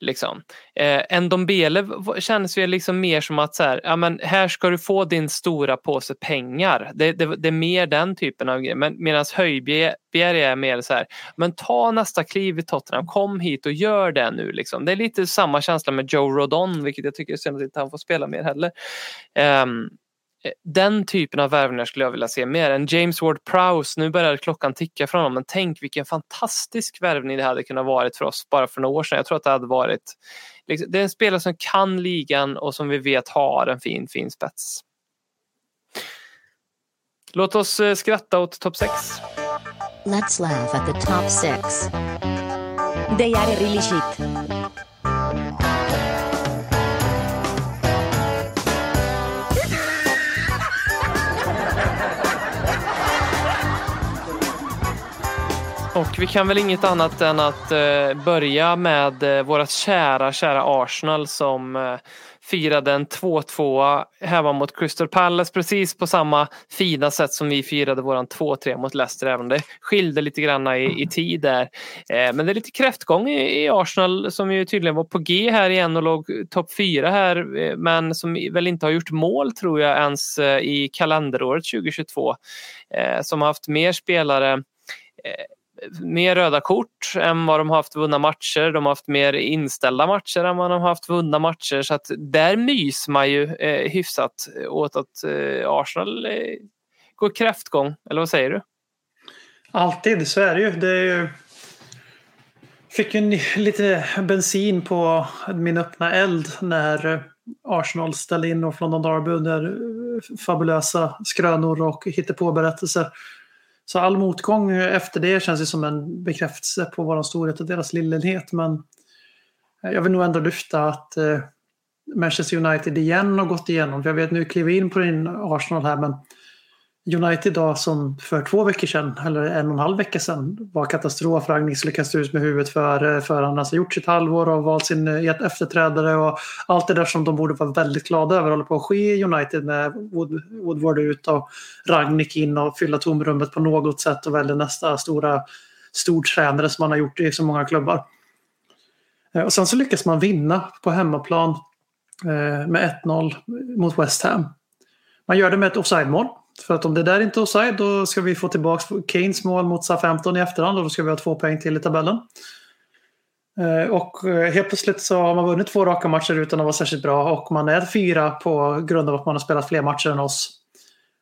Liksom. Eh, Ndombele kändes känns ju liksom mer som att så här, ja, men här ska du få din stora påse pengar. Det, det, det är mer den typen av grej. Men medan Höjbjerg är mer så här, men ta nästa kliv i Tottenham, kom hit och gör det nu. Liksom. Det är lite samma känsla med Joe Rodon, vilket jag tycker är synd att inte han får spela mer heller. Ehm, den typen av värvningar skulle jag vilja se mer än James Ward-Prowse. Nu börjar klockan ticka från honom, men tänk vilken fantastisk värvning det hade kunnat varit för oss bara för några år sedan. Jag tror att det hade varit... Liksom, det är en spelare som kan ligan och som vi vet har en fin, fin spets. Låt oss eh, skratta åt topp 6. Let's laugh at the top six. They are really shit. Och vi kan väl inget annat än att eh, börja med eh, vårat kära, kära Arsenal som eh, firade en 2-2 hemma mot Crystal Palace precis på samma fina sätt som vi firade våran 2-3 mot Leicester även om det skilde lite grann i, i tid där. Eh, men det är lite kräftgång i, i Arsenal som ju tydligen var på G här igen och låg topp 4 här eh, men som väl inte har gjort mål tror jag ens eh, i kalenderåret 2022. Eh, som har haft mer spelare eh, mer röda kort än vad de har haft vunna matcher. De har haft mer inställda matcher än vad de har haft vunna matcher. Så att där mys man ju eh, hyfsat åt att eh, Arsenal eh, går kräftgång. Eller vad säger du? Alltid, så är det ju. Det är ju... Fick ju lite bensin på min öppna eld när eh, Arsenal ställde in North London Derby under eh, fabulösa skrönor och hittepåberättelser. Så all motgång efter det känns ju som en bekräftelse på vår storhet och deras lillenhet. Men eh, jag vill nog ändå lyfta att eh, Manchester United igen har gått igenom. För jag vet nu kliver vi in på din Arsenal här men United idag som för två veckor sedan, eller en och en halv vecka sedan, var katastrof. Ragnik skulle kasta ut med huvudet för, eh, för han har gjort sitt halvår och valt sin eh, efterträdare och allt det där som de borde vara väldigt glada över håller på att ske i United med Wood, Woodward ut och Ragnik in och fylla tomrummet på något sätt och välja nästa stora stortränare som man har gjort i så många klubbar. Eh, och sen så lyckas man vinna på hemmaplan med 1-0 mot West Ham. Man gör det med ett offside-mål. För att om det där inte är offside då ska vi få tillbaka Keynes mål mot SA15 i efterhand och då ska vi ha två poäng till i tabellen. Eh, och eh, helt plötsligt så har man vunnit två raka matcher utan att vara särskilt bra och man är fyra på grund av att man har spelat fler matcher än oss.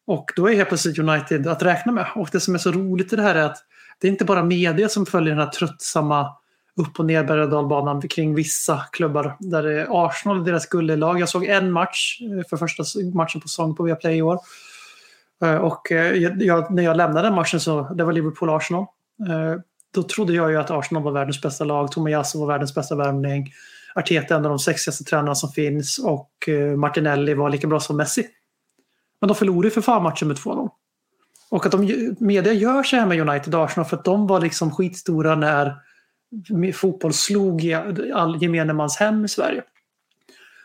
Och då är helt plötsligt United att räkna med. Och det som är så roligt i det här är att det är inte bara media som följer den här tröttsamma upp och ner berg och dalbanan kring vissa klubbar. Där det är Arsenal och deras guldlag. Jag såg en match eh, för första matchen på säsong på Viaplay i år. Eh, och eh, jag, när jag lämnade matchen så det var Liverpool-Arsenal. Eh, då trodde jag ju att Arsenal var världens bästa lag. Tomiyasu var världens bästa värvning. Arteta är en av de sexigaste tränarna som finns och Martinelli var lika bra som Messi. Men de förlorade för fan matchen med 2-0. Och att de, media gör så här med United och Arsenal för att de var liksom skitstora när fotboll slog i all gemene mans hem i Sverige.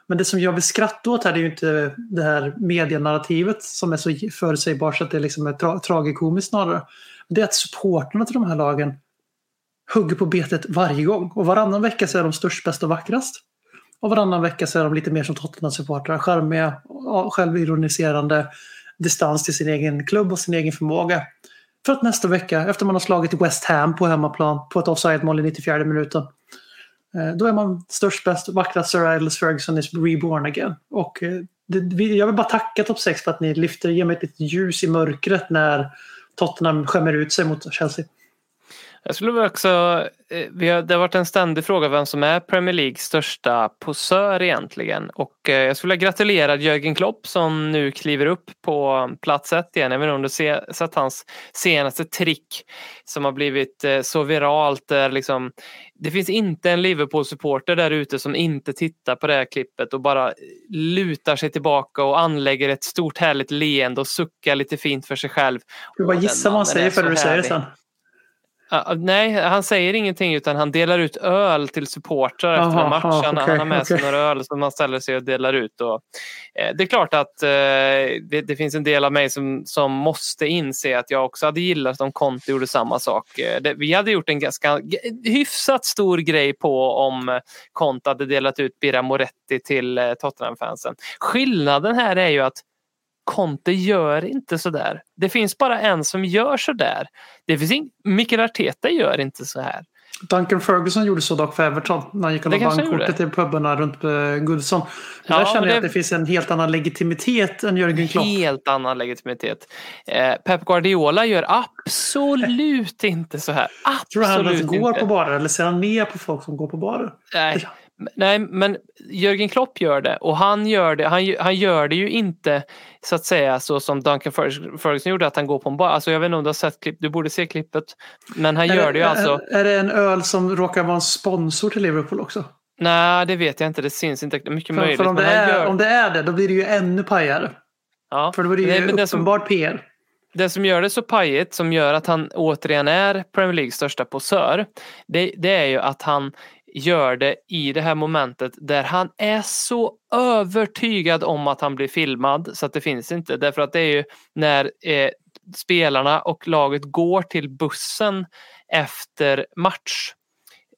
Men det som jag vill skratta åt här är ju inte det här medienarrativet som är så förutsägbart så att det liksom är tra tragikomiskt snarare. Det är att supporterna till de här lagen hugger på betet varje gång. Och varannan vecka så är de störst, bäst och vackrast. Och varannan vecka så är de lite mer som Tottenham-supportrar. Charmiga, självironiserande, distans till sin egen klubb och sin egen förmåga. För att nästa vecka, efter man har slagit West Ham på hemmaplan på ett offside-mål i 94 minuten, Eh, då är man störst, bäst, vackrast Sir Alex Ferguson is reborn again. Och eh, det, jag vill bara tacka Top 6 för att ni lyfter, ger mig ett litet ljus i mörkret när Tottenham skämmer ut sig mot Chelsea. Jag skulle också, eh, vi har, det har varit en ständig fråga vem som är Premier Leagues största posör egentligen. Och eh, jag skulle vilja gratulera Jörgen Klopp som nu kliver upp på plats ett igen. Jag vet inte om du ser, sett hans senaste trick som har blivit eh, så viralt. Där liksom, det finns inte en Liverpool-supporter där ute som inte tittar på det här klippet och bara lutar sig tillbaka och anlägger ett stort härligt leende och suckar lite fint för sig själv. Du bara gissa vad han säger för du säger det sen. Uh, nej, han säger ingenting utan han delar ut öl till supportrar efter Aha, match. ja, han, okej, han har med sig några öl som han ställer sig och delar ut. Och, eh, det är klart att eh, det, det finns en del av mig som, som måste inse att jag också hade gillat om Conte gjorde samma sak. Eh, det, vi hade gjort en ganska hyfsat stor grej på om Conte hade delat ut Birra Moretti till eh, Tottenham-fansen. Skillnaden här är ju att Conte gör inte sådär. Det finns bara en som gör sådär. Det finns ing- Mikael Arteta gör inte så här. Duncan Ferguson gjorde så dock för Everton. När han gick och Det la bankkortet till pubarna runt eh, Goodson. Ja, där känner men jag det- att det finns en helt annan legitimitet än Jörgen Klopp. Helt annan legitimitet. Eh, Pep Guardiola gör absolut [LAUGHS] inte så här. Tror du han ens Absolut går på barer eller ser han ner på folk som går på barer? Nej. Nej, men Jörgen Klopp gör det och han gör det, han, han gör det ju inte så att säga så som Duncan Ferg- Ferguson gjorde att han går på en bar. Alltså jag vet inte om du har sett klipp, du borde se klippet. Men han gör det ju är, alltså. Är, är det en öl som råkar vara en sponsor till Liverpool också? Nej, det vet jag inte. Det syns inte. Mycket För, möjligt. för om, det är, gör, om det är det, då blir det ju ännu pajigare. ja. För då är det ju Nej, det som- uppenbart PR. det som gör det så pajigt, som gör att han återigen är Premier Leagues största posör, det, det är ju att han gör det i det här momentet där han är så övertygad om att han blir filmad så att det finns inte. Därför att det är ju när eh, spelarna och laget går till bussen efter match.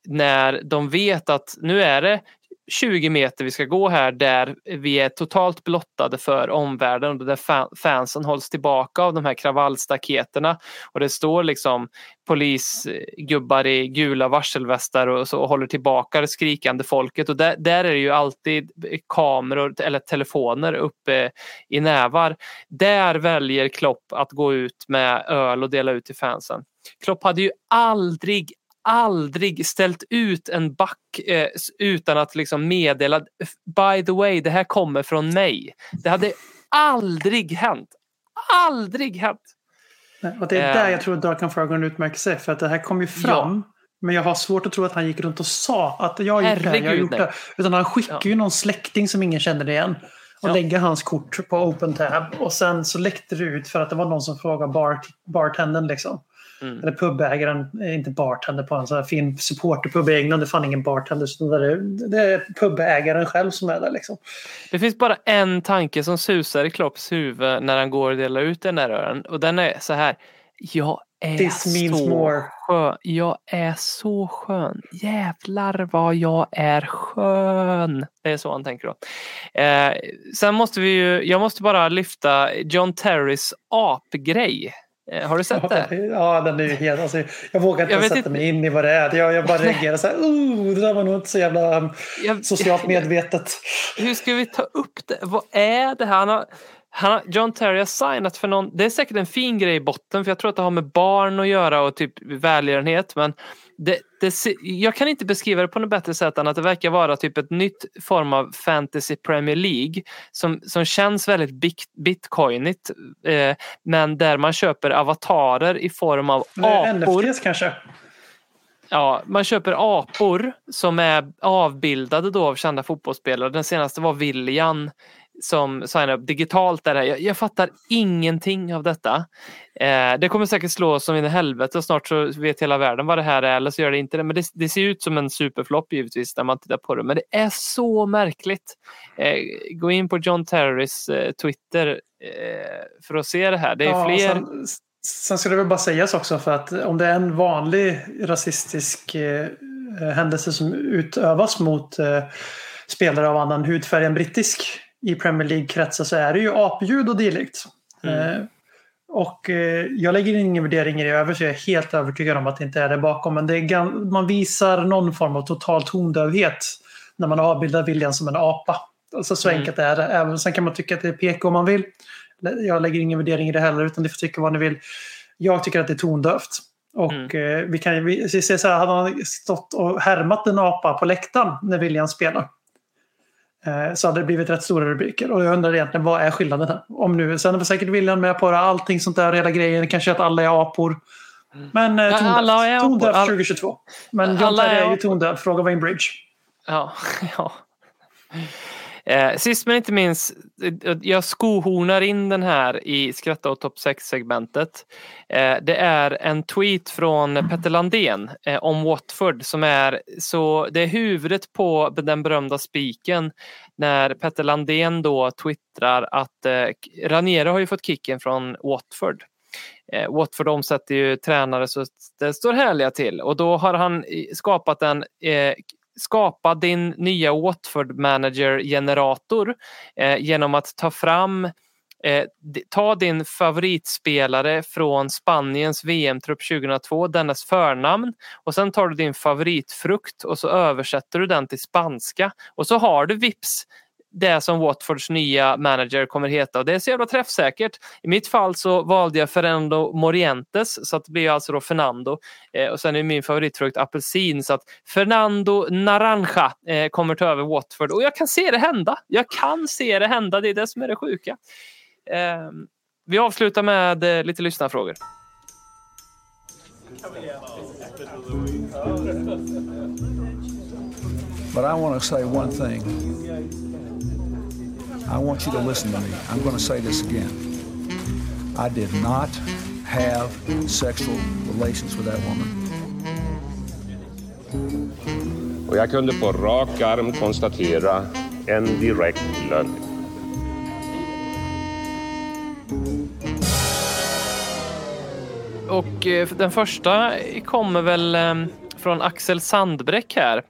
När de vet att nu är det 20 meter vi ska gå här där vi är totalt blottade för omvärlden och där fansen hålls tillbaka av de här kravallstaketerna och det står liksom polisgubbar i gula varselvästar och så och håller tillbaka det skrikande folket och där, där är det ju alltid kameror eller telefoner uppe i nävar. Där väljer Klopp att gå ut med öl och dela ut till fansen. Klopp hade ju aldrig aldrig ställt ut en back eh, utan att liksom meddela by the way, det här kommer från mig. Det hade aldrig hänt. Aldrig hänt. Och det är Eh. där jag tror att Duncan Ferguson utmärker sig. För att det här kom ju fram. Men jag har svårt att tro att han gick runt och sa att jag har gjort det här, jag har gjort det. Utan han skickar Ja. ju någon släkting som ingen känner igen. Och Ja. lägger hans kort på open tab. Och sen så läckte det ut för att det var någon som frågade bar, bartendern liksom. Mm. Eller pubägaren, eh, inte bartender på en sån här fin supporterpub i England. Det är fan ingen bartender. Så det, är, det är pubägaren själv som är där liksom. Det finns bara en tanke som susar i Klopps huvud när han går och delar ut den där ölen och den är så här. Jag är This means så more. skön. Jag är så skön. Jävlar vad jag är skön. Det är så han tänker då. Eh, sen måste vi ju, jag måste bara lyfta John Terrys apgrej. Eh, har du sett det? [LAUGHS] Ja, den är ju helt... Alltså, jag vågar inte Jag sätta inte- mig in i vad det är. Jag, jag bara [LAUGHS] reagerar så här. Oh, det där var nog inte så jävla um, Jag- socialt medvetet. hur ska vi ta upp det? Vad är det här? Han har, han har, John Terry har signat för någon, det är säkert en fin grej i botten för jag tror att det har med barn att göra och typ välgörenhet men det, det, jag kan inte beskriva det på något bättre sätt än att det verkar vara typ ett nytt form av fantasy Premier League som, som känns väldigt bit, bitcoinigt eh, men där man köper avatarer i form av apor. NFTs kanske? Ja, man köper apor som är avbildade då av kända fotbollsspelare. Den senaste var William som signade upp digitalt. Där. Jag, jag fattar ingenting av detta. Eh, det kommer säkert slå som in i helvete och snart så vet hela världen vad det här är eller så gör det inte det. Men det, det ser ut som en superflopp givetvis när man tittar på det. Men det är så märkligt. Eh, gå in på John Terrys eh, Twitter eh, för att se det här. Det är Ja, fler. Sen, sen ska det väl bara sägas också för att om det är en vanlig rasistisk eh, händelse som utövas mot eh, spelare av annan hudfärg än brittisk i Premier League-kretsar så är det ju apljud och dylikt. Mm. Eh, och eh, jag lägger ingen värdering i det över så jag är helt övertygad om att det inte är det bakom. Men det är, man visar någon form av total tondövhet när man avbildar William som en apa. Alltså så Mm. enkelt är det. Även, sen kan man tycka att det är PK om man vill. Jag lägger ingen värdering i det heller utan ni får tycka vad ni vill. Jag tycker att det är tondövt. Och Mm. eh, vi kan ju vi ser så här, hade han stått och härmat en apa på läktaren när William spelar. Eh, så hade det blivit rätt stora rubriker. Och jag undrar egentligen vad är skillnaden här? Om nu, sen väl säkert William med på det, allting sånt där, hela grejen. Kanske att alla är apor. Men eh, All- 2022. Men John Terry är ju tondöv. Fråga Wayne Bridge. Ja, [LAUGHS] ja. Eh, sist men inte minst, eh, jag skohornar in den här i Skratta åt topp 6-segmentet. Eh, det är en tweet från Petter Landén eh, om Watford som är så, det är huvudet på den berömda spiken när Petter Landén då twittrar att eh, Ranieri har ju fått kicken från Watford. Eh, Watford omsätter ju tränare så det står härliga till och då har han skapat en eh, skapa din nya Watford manager generator eh, genom att ta fram eh, ta din favoritspelare från Spaniens VM-trupp 2002, dennes förnamn och sen tar du din favoritfrukt och så översätter du den till spanska. Och så har du vips det som Watfords nya manager kommer heta och det är så jävla träffsäkert. I mitt fall så valde jag Fernando Morientes så att det blir alltså då Fernando eh, och sen är min favoritfrukt apelsin så att Fernando Naranja eh, kommer ta över Watford och jag kan se det hända. Jag kan se det hända, det är det som är det sjuka. Eh, vi avslutar med eh, lite lyssnarfrågor. But I want to say one thing. I want you to listen to me. I'm going to say this again. I did not have sexual relations with that woman. Och jag kunde på rak arm konstatera en direkt lögn. Och eh, den första kommer väl eh, från Axel Sandbräck här.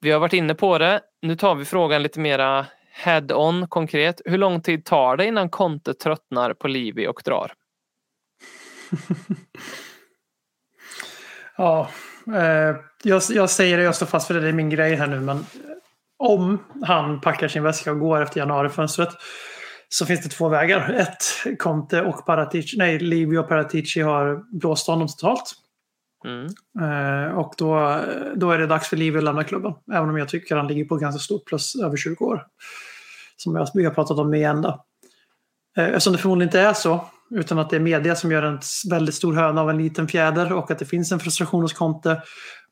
Vi har varit inne på det. Nu tar vi frågan lite mera head-on konkret. Hur lång tid tar det innan Conte tröttnar på Livi och drar? [LAUGHS] Ja, eh, jag, jag säger det, jag står fast för det, det är min grej här nu. Men om han packar sin väska och går efter januarifönstret så finns det två vägar. Ett, Conte och Paratici, nej, Livio och Paratici har blåst honom totalt. Mm. Eh, och då, då är det dags för Livi att lämna klubben. Även om jag tycker han ligger på ganska stort plus över 20 år. Som jag, vi har pratat om igen. ända. Eh, eftersom det förmodligen inte är så, utan att det är media som gör en väldigt stor höna av en liten fjäder och att det finns en frustration hos Conte.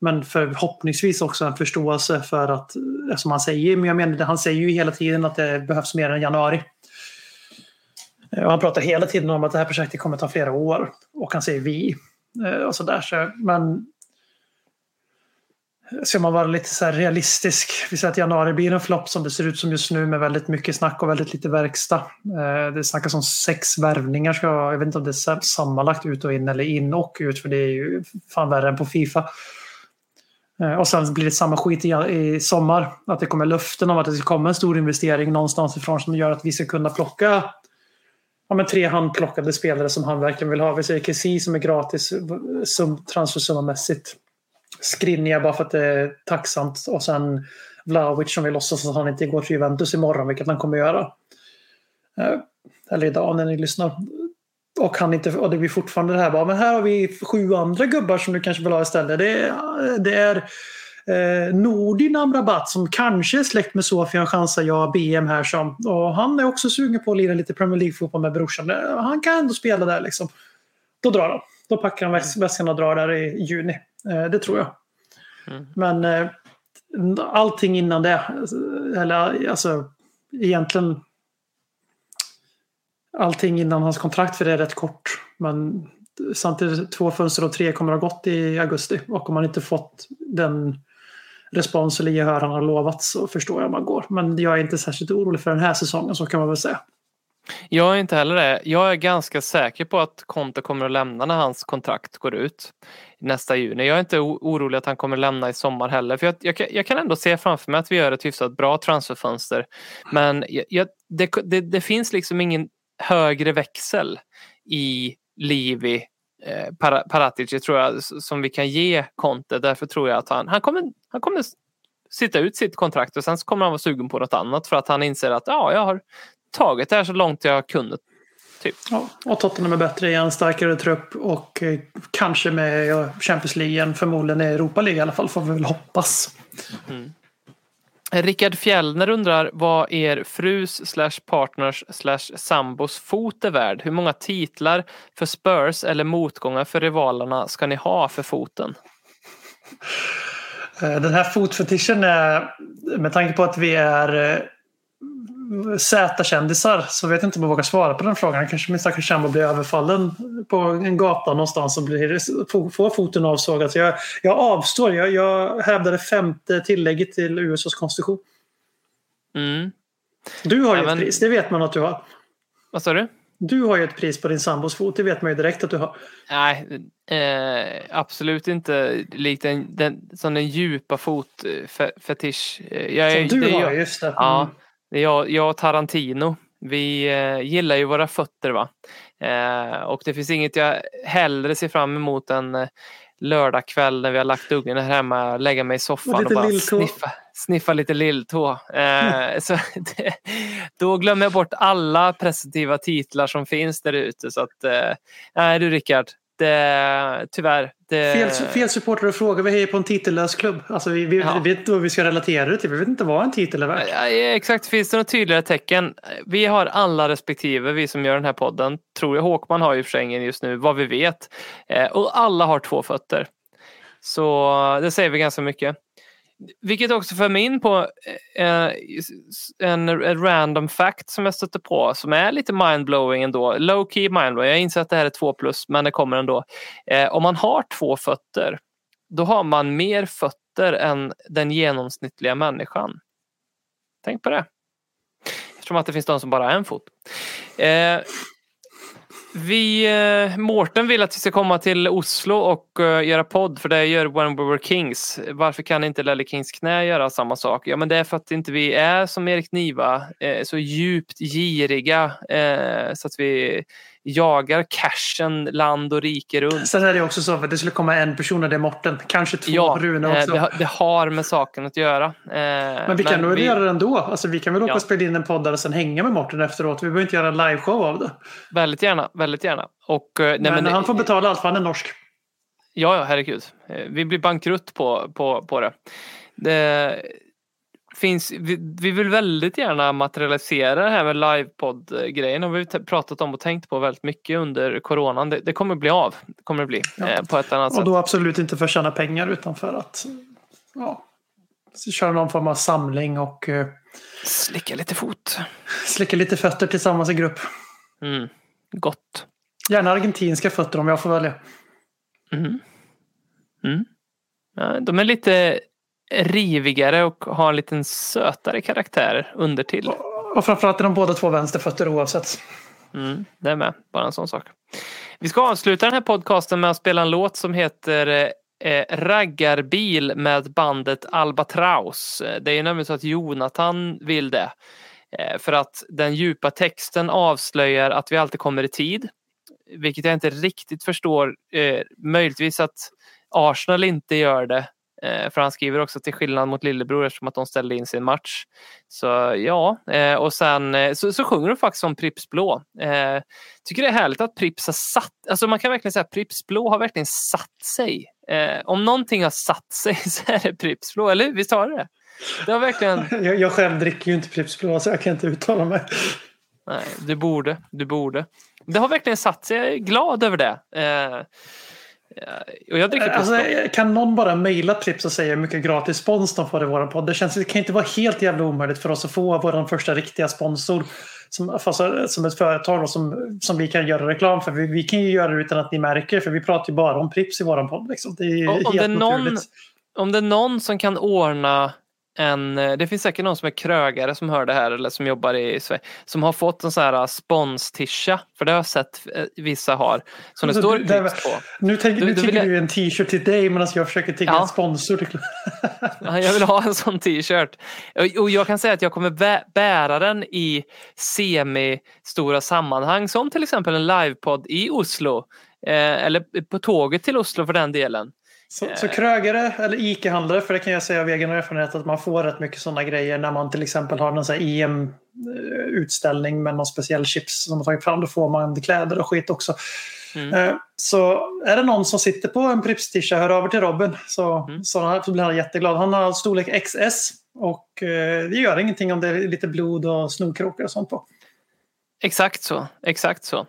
Men förhoppningsvis också en förståelse för att, eh, som han säger, men jag menar, han säger ju hela tiden att det behövs mer än januari. Eh, och han pratar hela tiden om att det här projektet kommer ta flera år. Och han säger vi. Eh, och så där, så, men ska man vara lite så här realistisk. Vi säger att januari blir en flopp som det ser ut som just nu med väldigt mycket snack och väldigt lite verkstad. Eh, det snackas om sex värvningar. Ska, jag vet inte om det är sammanlagt ut och in eller in och ut för det är ju fan värre än på Fifa. Eh, och sen blir det samma skit i sommar. Att det kommer löften om att det ska komma en stor investering någonstans ifrån som gör att vi ska kunna plocka ja, men tre handplockade spelare som han verkligen vill ha. Vi säger Kessie som är gratis sum, transfersummamässigt. Skrinja bara för att det är tacksamt och sen Vlahovic som vill låtsas att han inte går till Juventus imorgon, vilket han kommer göra. Eh, eller idag när ni lyssnar. Och, han inte, och det blir fortfarande det här bara, men här har vi sju andra gubbar som du kanske vill ha istället. Det det är eh, Nordin Amrabat som kanske är släkt med Sofian chansar jag BM här som. Och han är också sugen på att lira lite Premier League-fotboll med brorsan. Eh, Han kan ändå spela där liksom. Då drar han. Då packar han väs- väskan och drar där i juni. Eh, det tror jag. Men eh, allting innan det, eller alltså egentligen allting innan hans kontrakt för det är rätt kort. Men samtidigt två fönster och tre kommer att ha gått i augusti och om man inte fått den respons eller gehör han har lovat så förstår jag om man går. Men jag är inte särskilt orolig för den här säsongen så kan man väl säga. Jag är inte heller det. Jag är ganska säker på att Conte kommer att lämna när hans kontrakt går ut nästa juni. Jag är inte orolig att han kommer lämna i sommar heller. För jag, jag, kan- jag kan ändå se framför mig att vi gör ett hyfsat bra transferfönster. Men jag, jag, det, det, det finns liksom ingen högre växel i Livi eh, Para- Paratici tror jag som vi kan ge Conte. Därför tror jag att han, han, kommer, han kommer sitta ut sitt kontrakt och sen så kommer han vara sugen på något annat för att han inser att ja, jag har tagit det här så långt jag kunnat. Typ. Ja, och Tottenham är bättre igen, starkare trupp och eh, kanske med Champions League, förmodligen i Europa League i alla fall, får vi väl hoppas. Rickard Fjellner undrar vad er frus slash partners slash sambos fot är värd. Hur många titlar för Spurs eller motgångar för rivalerna ska ni ha för foten? Eh, den här fotfetischen är, med tanke på att vi är eh, Z-kändisar så vet jag inte om jag vågar svara på den frågan. Kanske min stackars sambo blir överfallen på en gata någonstans och blir, får foten avsågad. Så jag, jag avstår. Jag, jag hävdar det femte tillägget till USAs konstitution. Mm. Du har ju men- ett pris, det vet man att du har. Vad sa du? Du har ju ett pris på din sambos fot, det vet man ju direkt att du har. Nej, eh, absolut inte likt den, den, som den djupa fotfetisch. Jag, är- Som du det har, jag- just det. Ja, Mm. Jag, jag och Tarantino. Vi eh, gillar ju våra fötter va. Eh, och det finns inget jag hellre ser fram emot än eh, lördagkväll när vi har lagt ungen här hemma, lägga mig i soffan Och bara lilltå. sniffa, sniffa lite lilltå. Eh, så [LAUGHS] det, då glömmer jag bort alla presentativa titlar som finns där ute. Så att, eh, nej du Rickard, det, tyvärr. Det, Fel, fel supporter att fråga. Vi hejar på en titellös klubb. Alltså, vi, vi, Ja. vet vad vi ska relatera det till. Vi vet inte vad en titel är värd. Ja, exakt, finns det några tydligare tecken? Vi har alla respektive, vi som gör den här podden, tror jag Håkman har ju för sig just nu, vad vi vet. Eh, och alla har två fötter. Så det säger vi ganska mycket. Vilket också för mig in på eh, eh en, en random fact som jag stötte på som är lite mindblowing ändå. Low key mindblowing. Jag inser att det här är två plus men det kommer ändå. Eh, om man har två fötter då har man mer fötter än den genomsnittliga människan. Tänk på det. Eftersom att det finns de som bara har en fot. Eh, vi, eh, Mårten vill att vi ska komma till Oslo och eh, göra podd för det gör When We Were Kings. Varför kan inte Lelle Kings knä göra samma sak? Ja men det är för att inte vi är som Erik Niva eh, så djupt giriga så att vi jagar cashen land och rike runt. Sen är det också så att det skulle komma en person och det är Morten. Kanske två Ja, Rune också. det, har- det har med saken att göra. Men vi kan nog göra det ändå. Alltså, vi kan väl åka Ja. och spela in en podd där och sen hänga med Morten efteråt. Vi behöver inte göra en liveshow av det. Väldigt gärna, väldigt gärna. Och, eh, nej, men, men- han får betala allt för han är norsk. Ja, ja, herregud. Eh, Vi blir bankrutt på, på, på det. det finns, vi, vi vill väldigt gärna materialisera det här med livepodd-grejen. har vi pratat om och tänkt på väldigt mycket under coronan. Det, det kommer bli av. Det kommer det bli Ja. eh, på ett annat Och sätt. då absolut inte för att tjäna pengar utan för att ja, köra någon form av samling och eh, Slicka lite fot. slicka lite fötter tillsammans i grupp. Mm. Gott. Gärna argentinska fötter om jag får välja. Mm. Mm. Ja, de är lite rivigare och har en liten sötare karaktär under till. Och framförallt är de båda två vänsterfötter oavsett. Mm, det är med. Bara en sån sak. Vi ska avsluta den här podcasten med att spela en låt som heter eh, Raggarbil med bandet Albatraus. Eh, Det är nämligen så att Jonathan vill det. Eh, för att den djupa texten avslöjar att vi alltid kommer i tid. Vilket jag inte riktigt förstår. Eh, möjligtvis att Arsenal inte gör det. Eh, för han skriver också till skillnad mot lillebror eftersom att de ställde in sin match. Så ja, eh, och sen eh, så, så sjunger de faktiskt om Pripps Blå. Tycker det är härligt att Pripps har satt, alltså man kan verkligen säga att Pripps Blå har verkligen satt sig. Om någonting har satt sig [LAUGHS] så är det Pripps Blå, eller hur? Visst har det det? Det har verkligen, [LAUGHS] Jag, jag själv dricker ju inte Pripps Blå så jag kan inte uttala mig. nej, du borde, du borde. Det har verkligen satt sig, jag är glad över det. Eh, och jag dricker Pripps Alltså, kan någon bara mejla Pripps och säga hur mycket gratis spons de får i vår podd? Det, känns, det kan inte vara helt jävla omöjligt för oss att få vår första riktiga sponsor som, fast, som ett företag då, som, som vi kan göra reklam för. Vi, vi kan ju göra det utan att ni märker för vi pratar ju bara om Pripps i vår podd. Liksom. Det är Om- helt om det är någon- naturligt. om det är någon som kan ordna en, eh, det finns säkert någon som är krögare som hör det här eller som jobbar i Sverige som har fått en sån här sponstisha, för det har jag sett eh, vissa har, som det Alltså, står du- det- på. Nu, tänker, Du- nu tigger vill- du en t-shirt till dig medan jag försöker tigga Ja. en sponsor. [LAUGHS] Ja, Jag vill ha en sån t-shirt. Och- Och jag kan säga att jag kommer bä- bära den i semi-stora sammanhang som till exempel en livepodd i Oslo. Eh, eller på tåget till Oslo för den delen. Så, så krögare eller ICA-handlare, för det kan jag säga av egen erfarenhet att man får rätt mycket sådana grejer när man till exempel har någon här EM-utställning med någon speciell chips som man tagit fram. Då får man kläder och skit också. Mm. Eh, Så är det någon som sitter på en Pripps-tisha, hör över till Robin. Så, Mm. så, så blir han jätteglad. Han har storlek XS och eh, det gör ingenting om det är lite blod och snorkråkor och sånt på. Exakt så. Exakt så.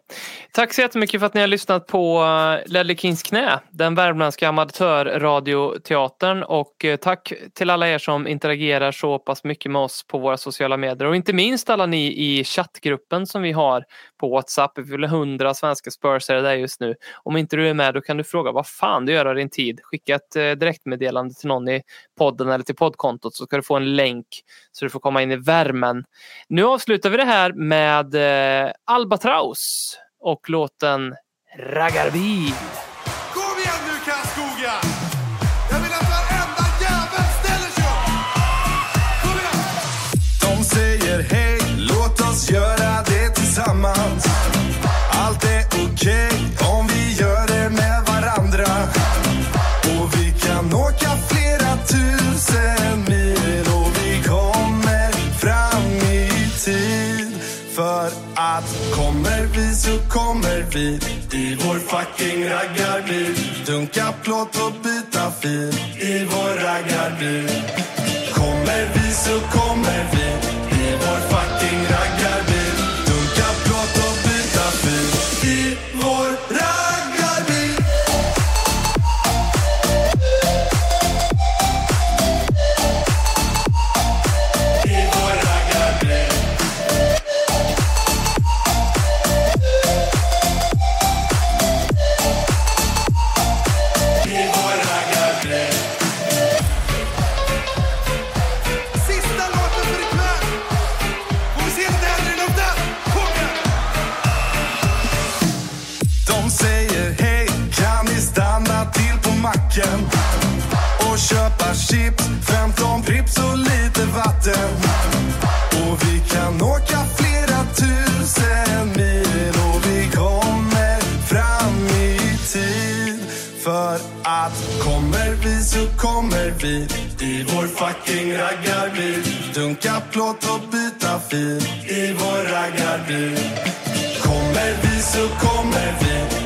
Tack så jättemycket för att ni har lyssnat på eh, Ledley Kings knä, den värmländska amatörradioteatern och eh, tack till alla er som interagerar så pass mycket med oss på våra sociala medier och inte minst alla ni i chattgruppen som vi har på Whatsapp. Vi fyller 100 svenska spursare där just nu. Om inte du är med då kan du fråga vad fan du gör av din tid. Skicka ett eh, direktmeddelande till någon i podden eller till poddkontot så ska du få en länk så du får komma in i värmen. Nu avslutar vi det här med eh, Albatraus och låten Raggarbil. Kom igen nu Karlskoga! Jag så kommer vi i vår fucking raggarbil. Dunka plåt och byta fil i vår raggarbil. Kommer i vår fucking raggarbil. Dunka plåt och byta fil i vår raggarbil. Kommer vi så kommer vi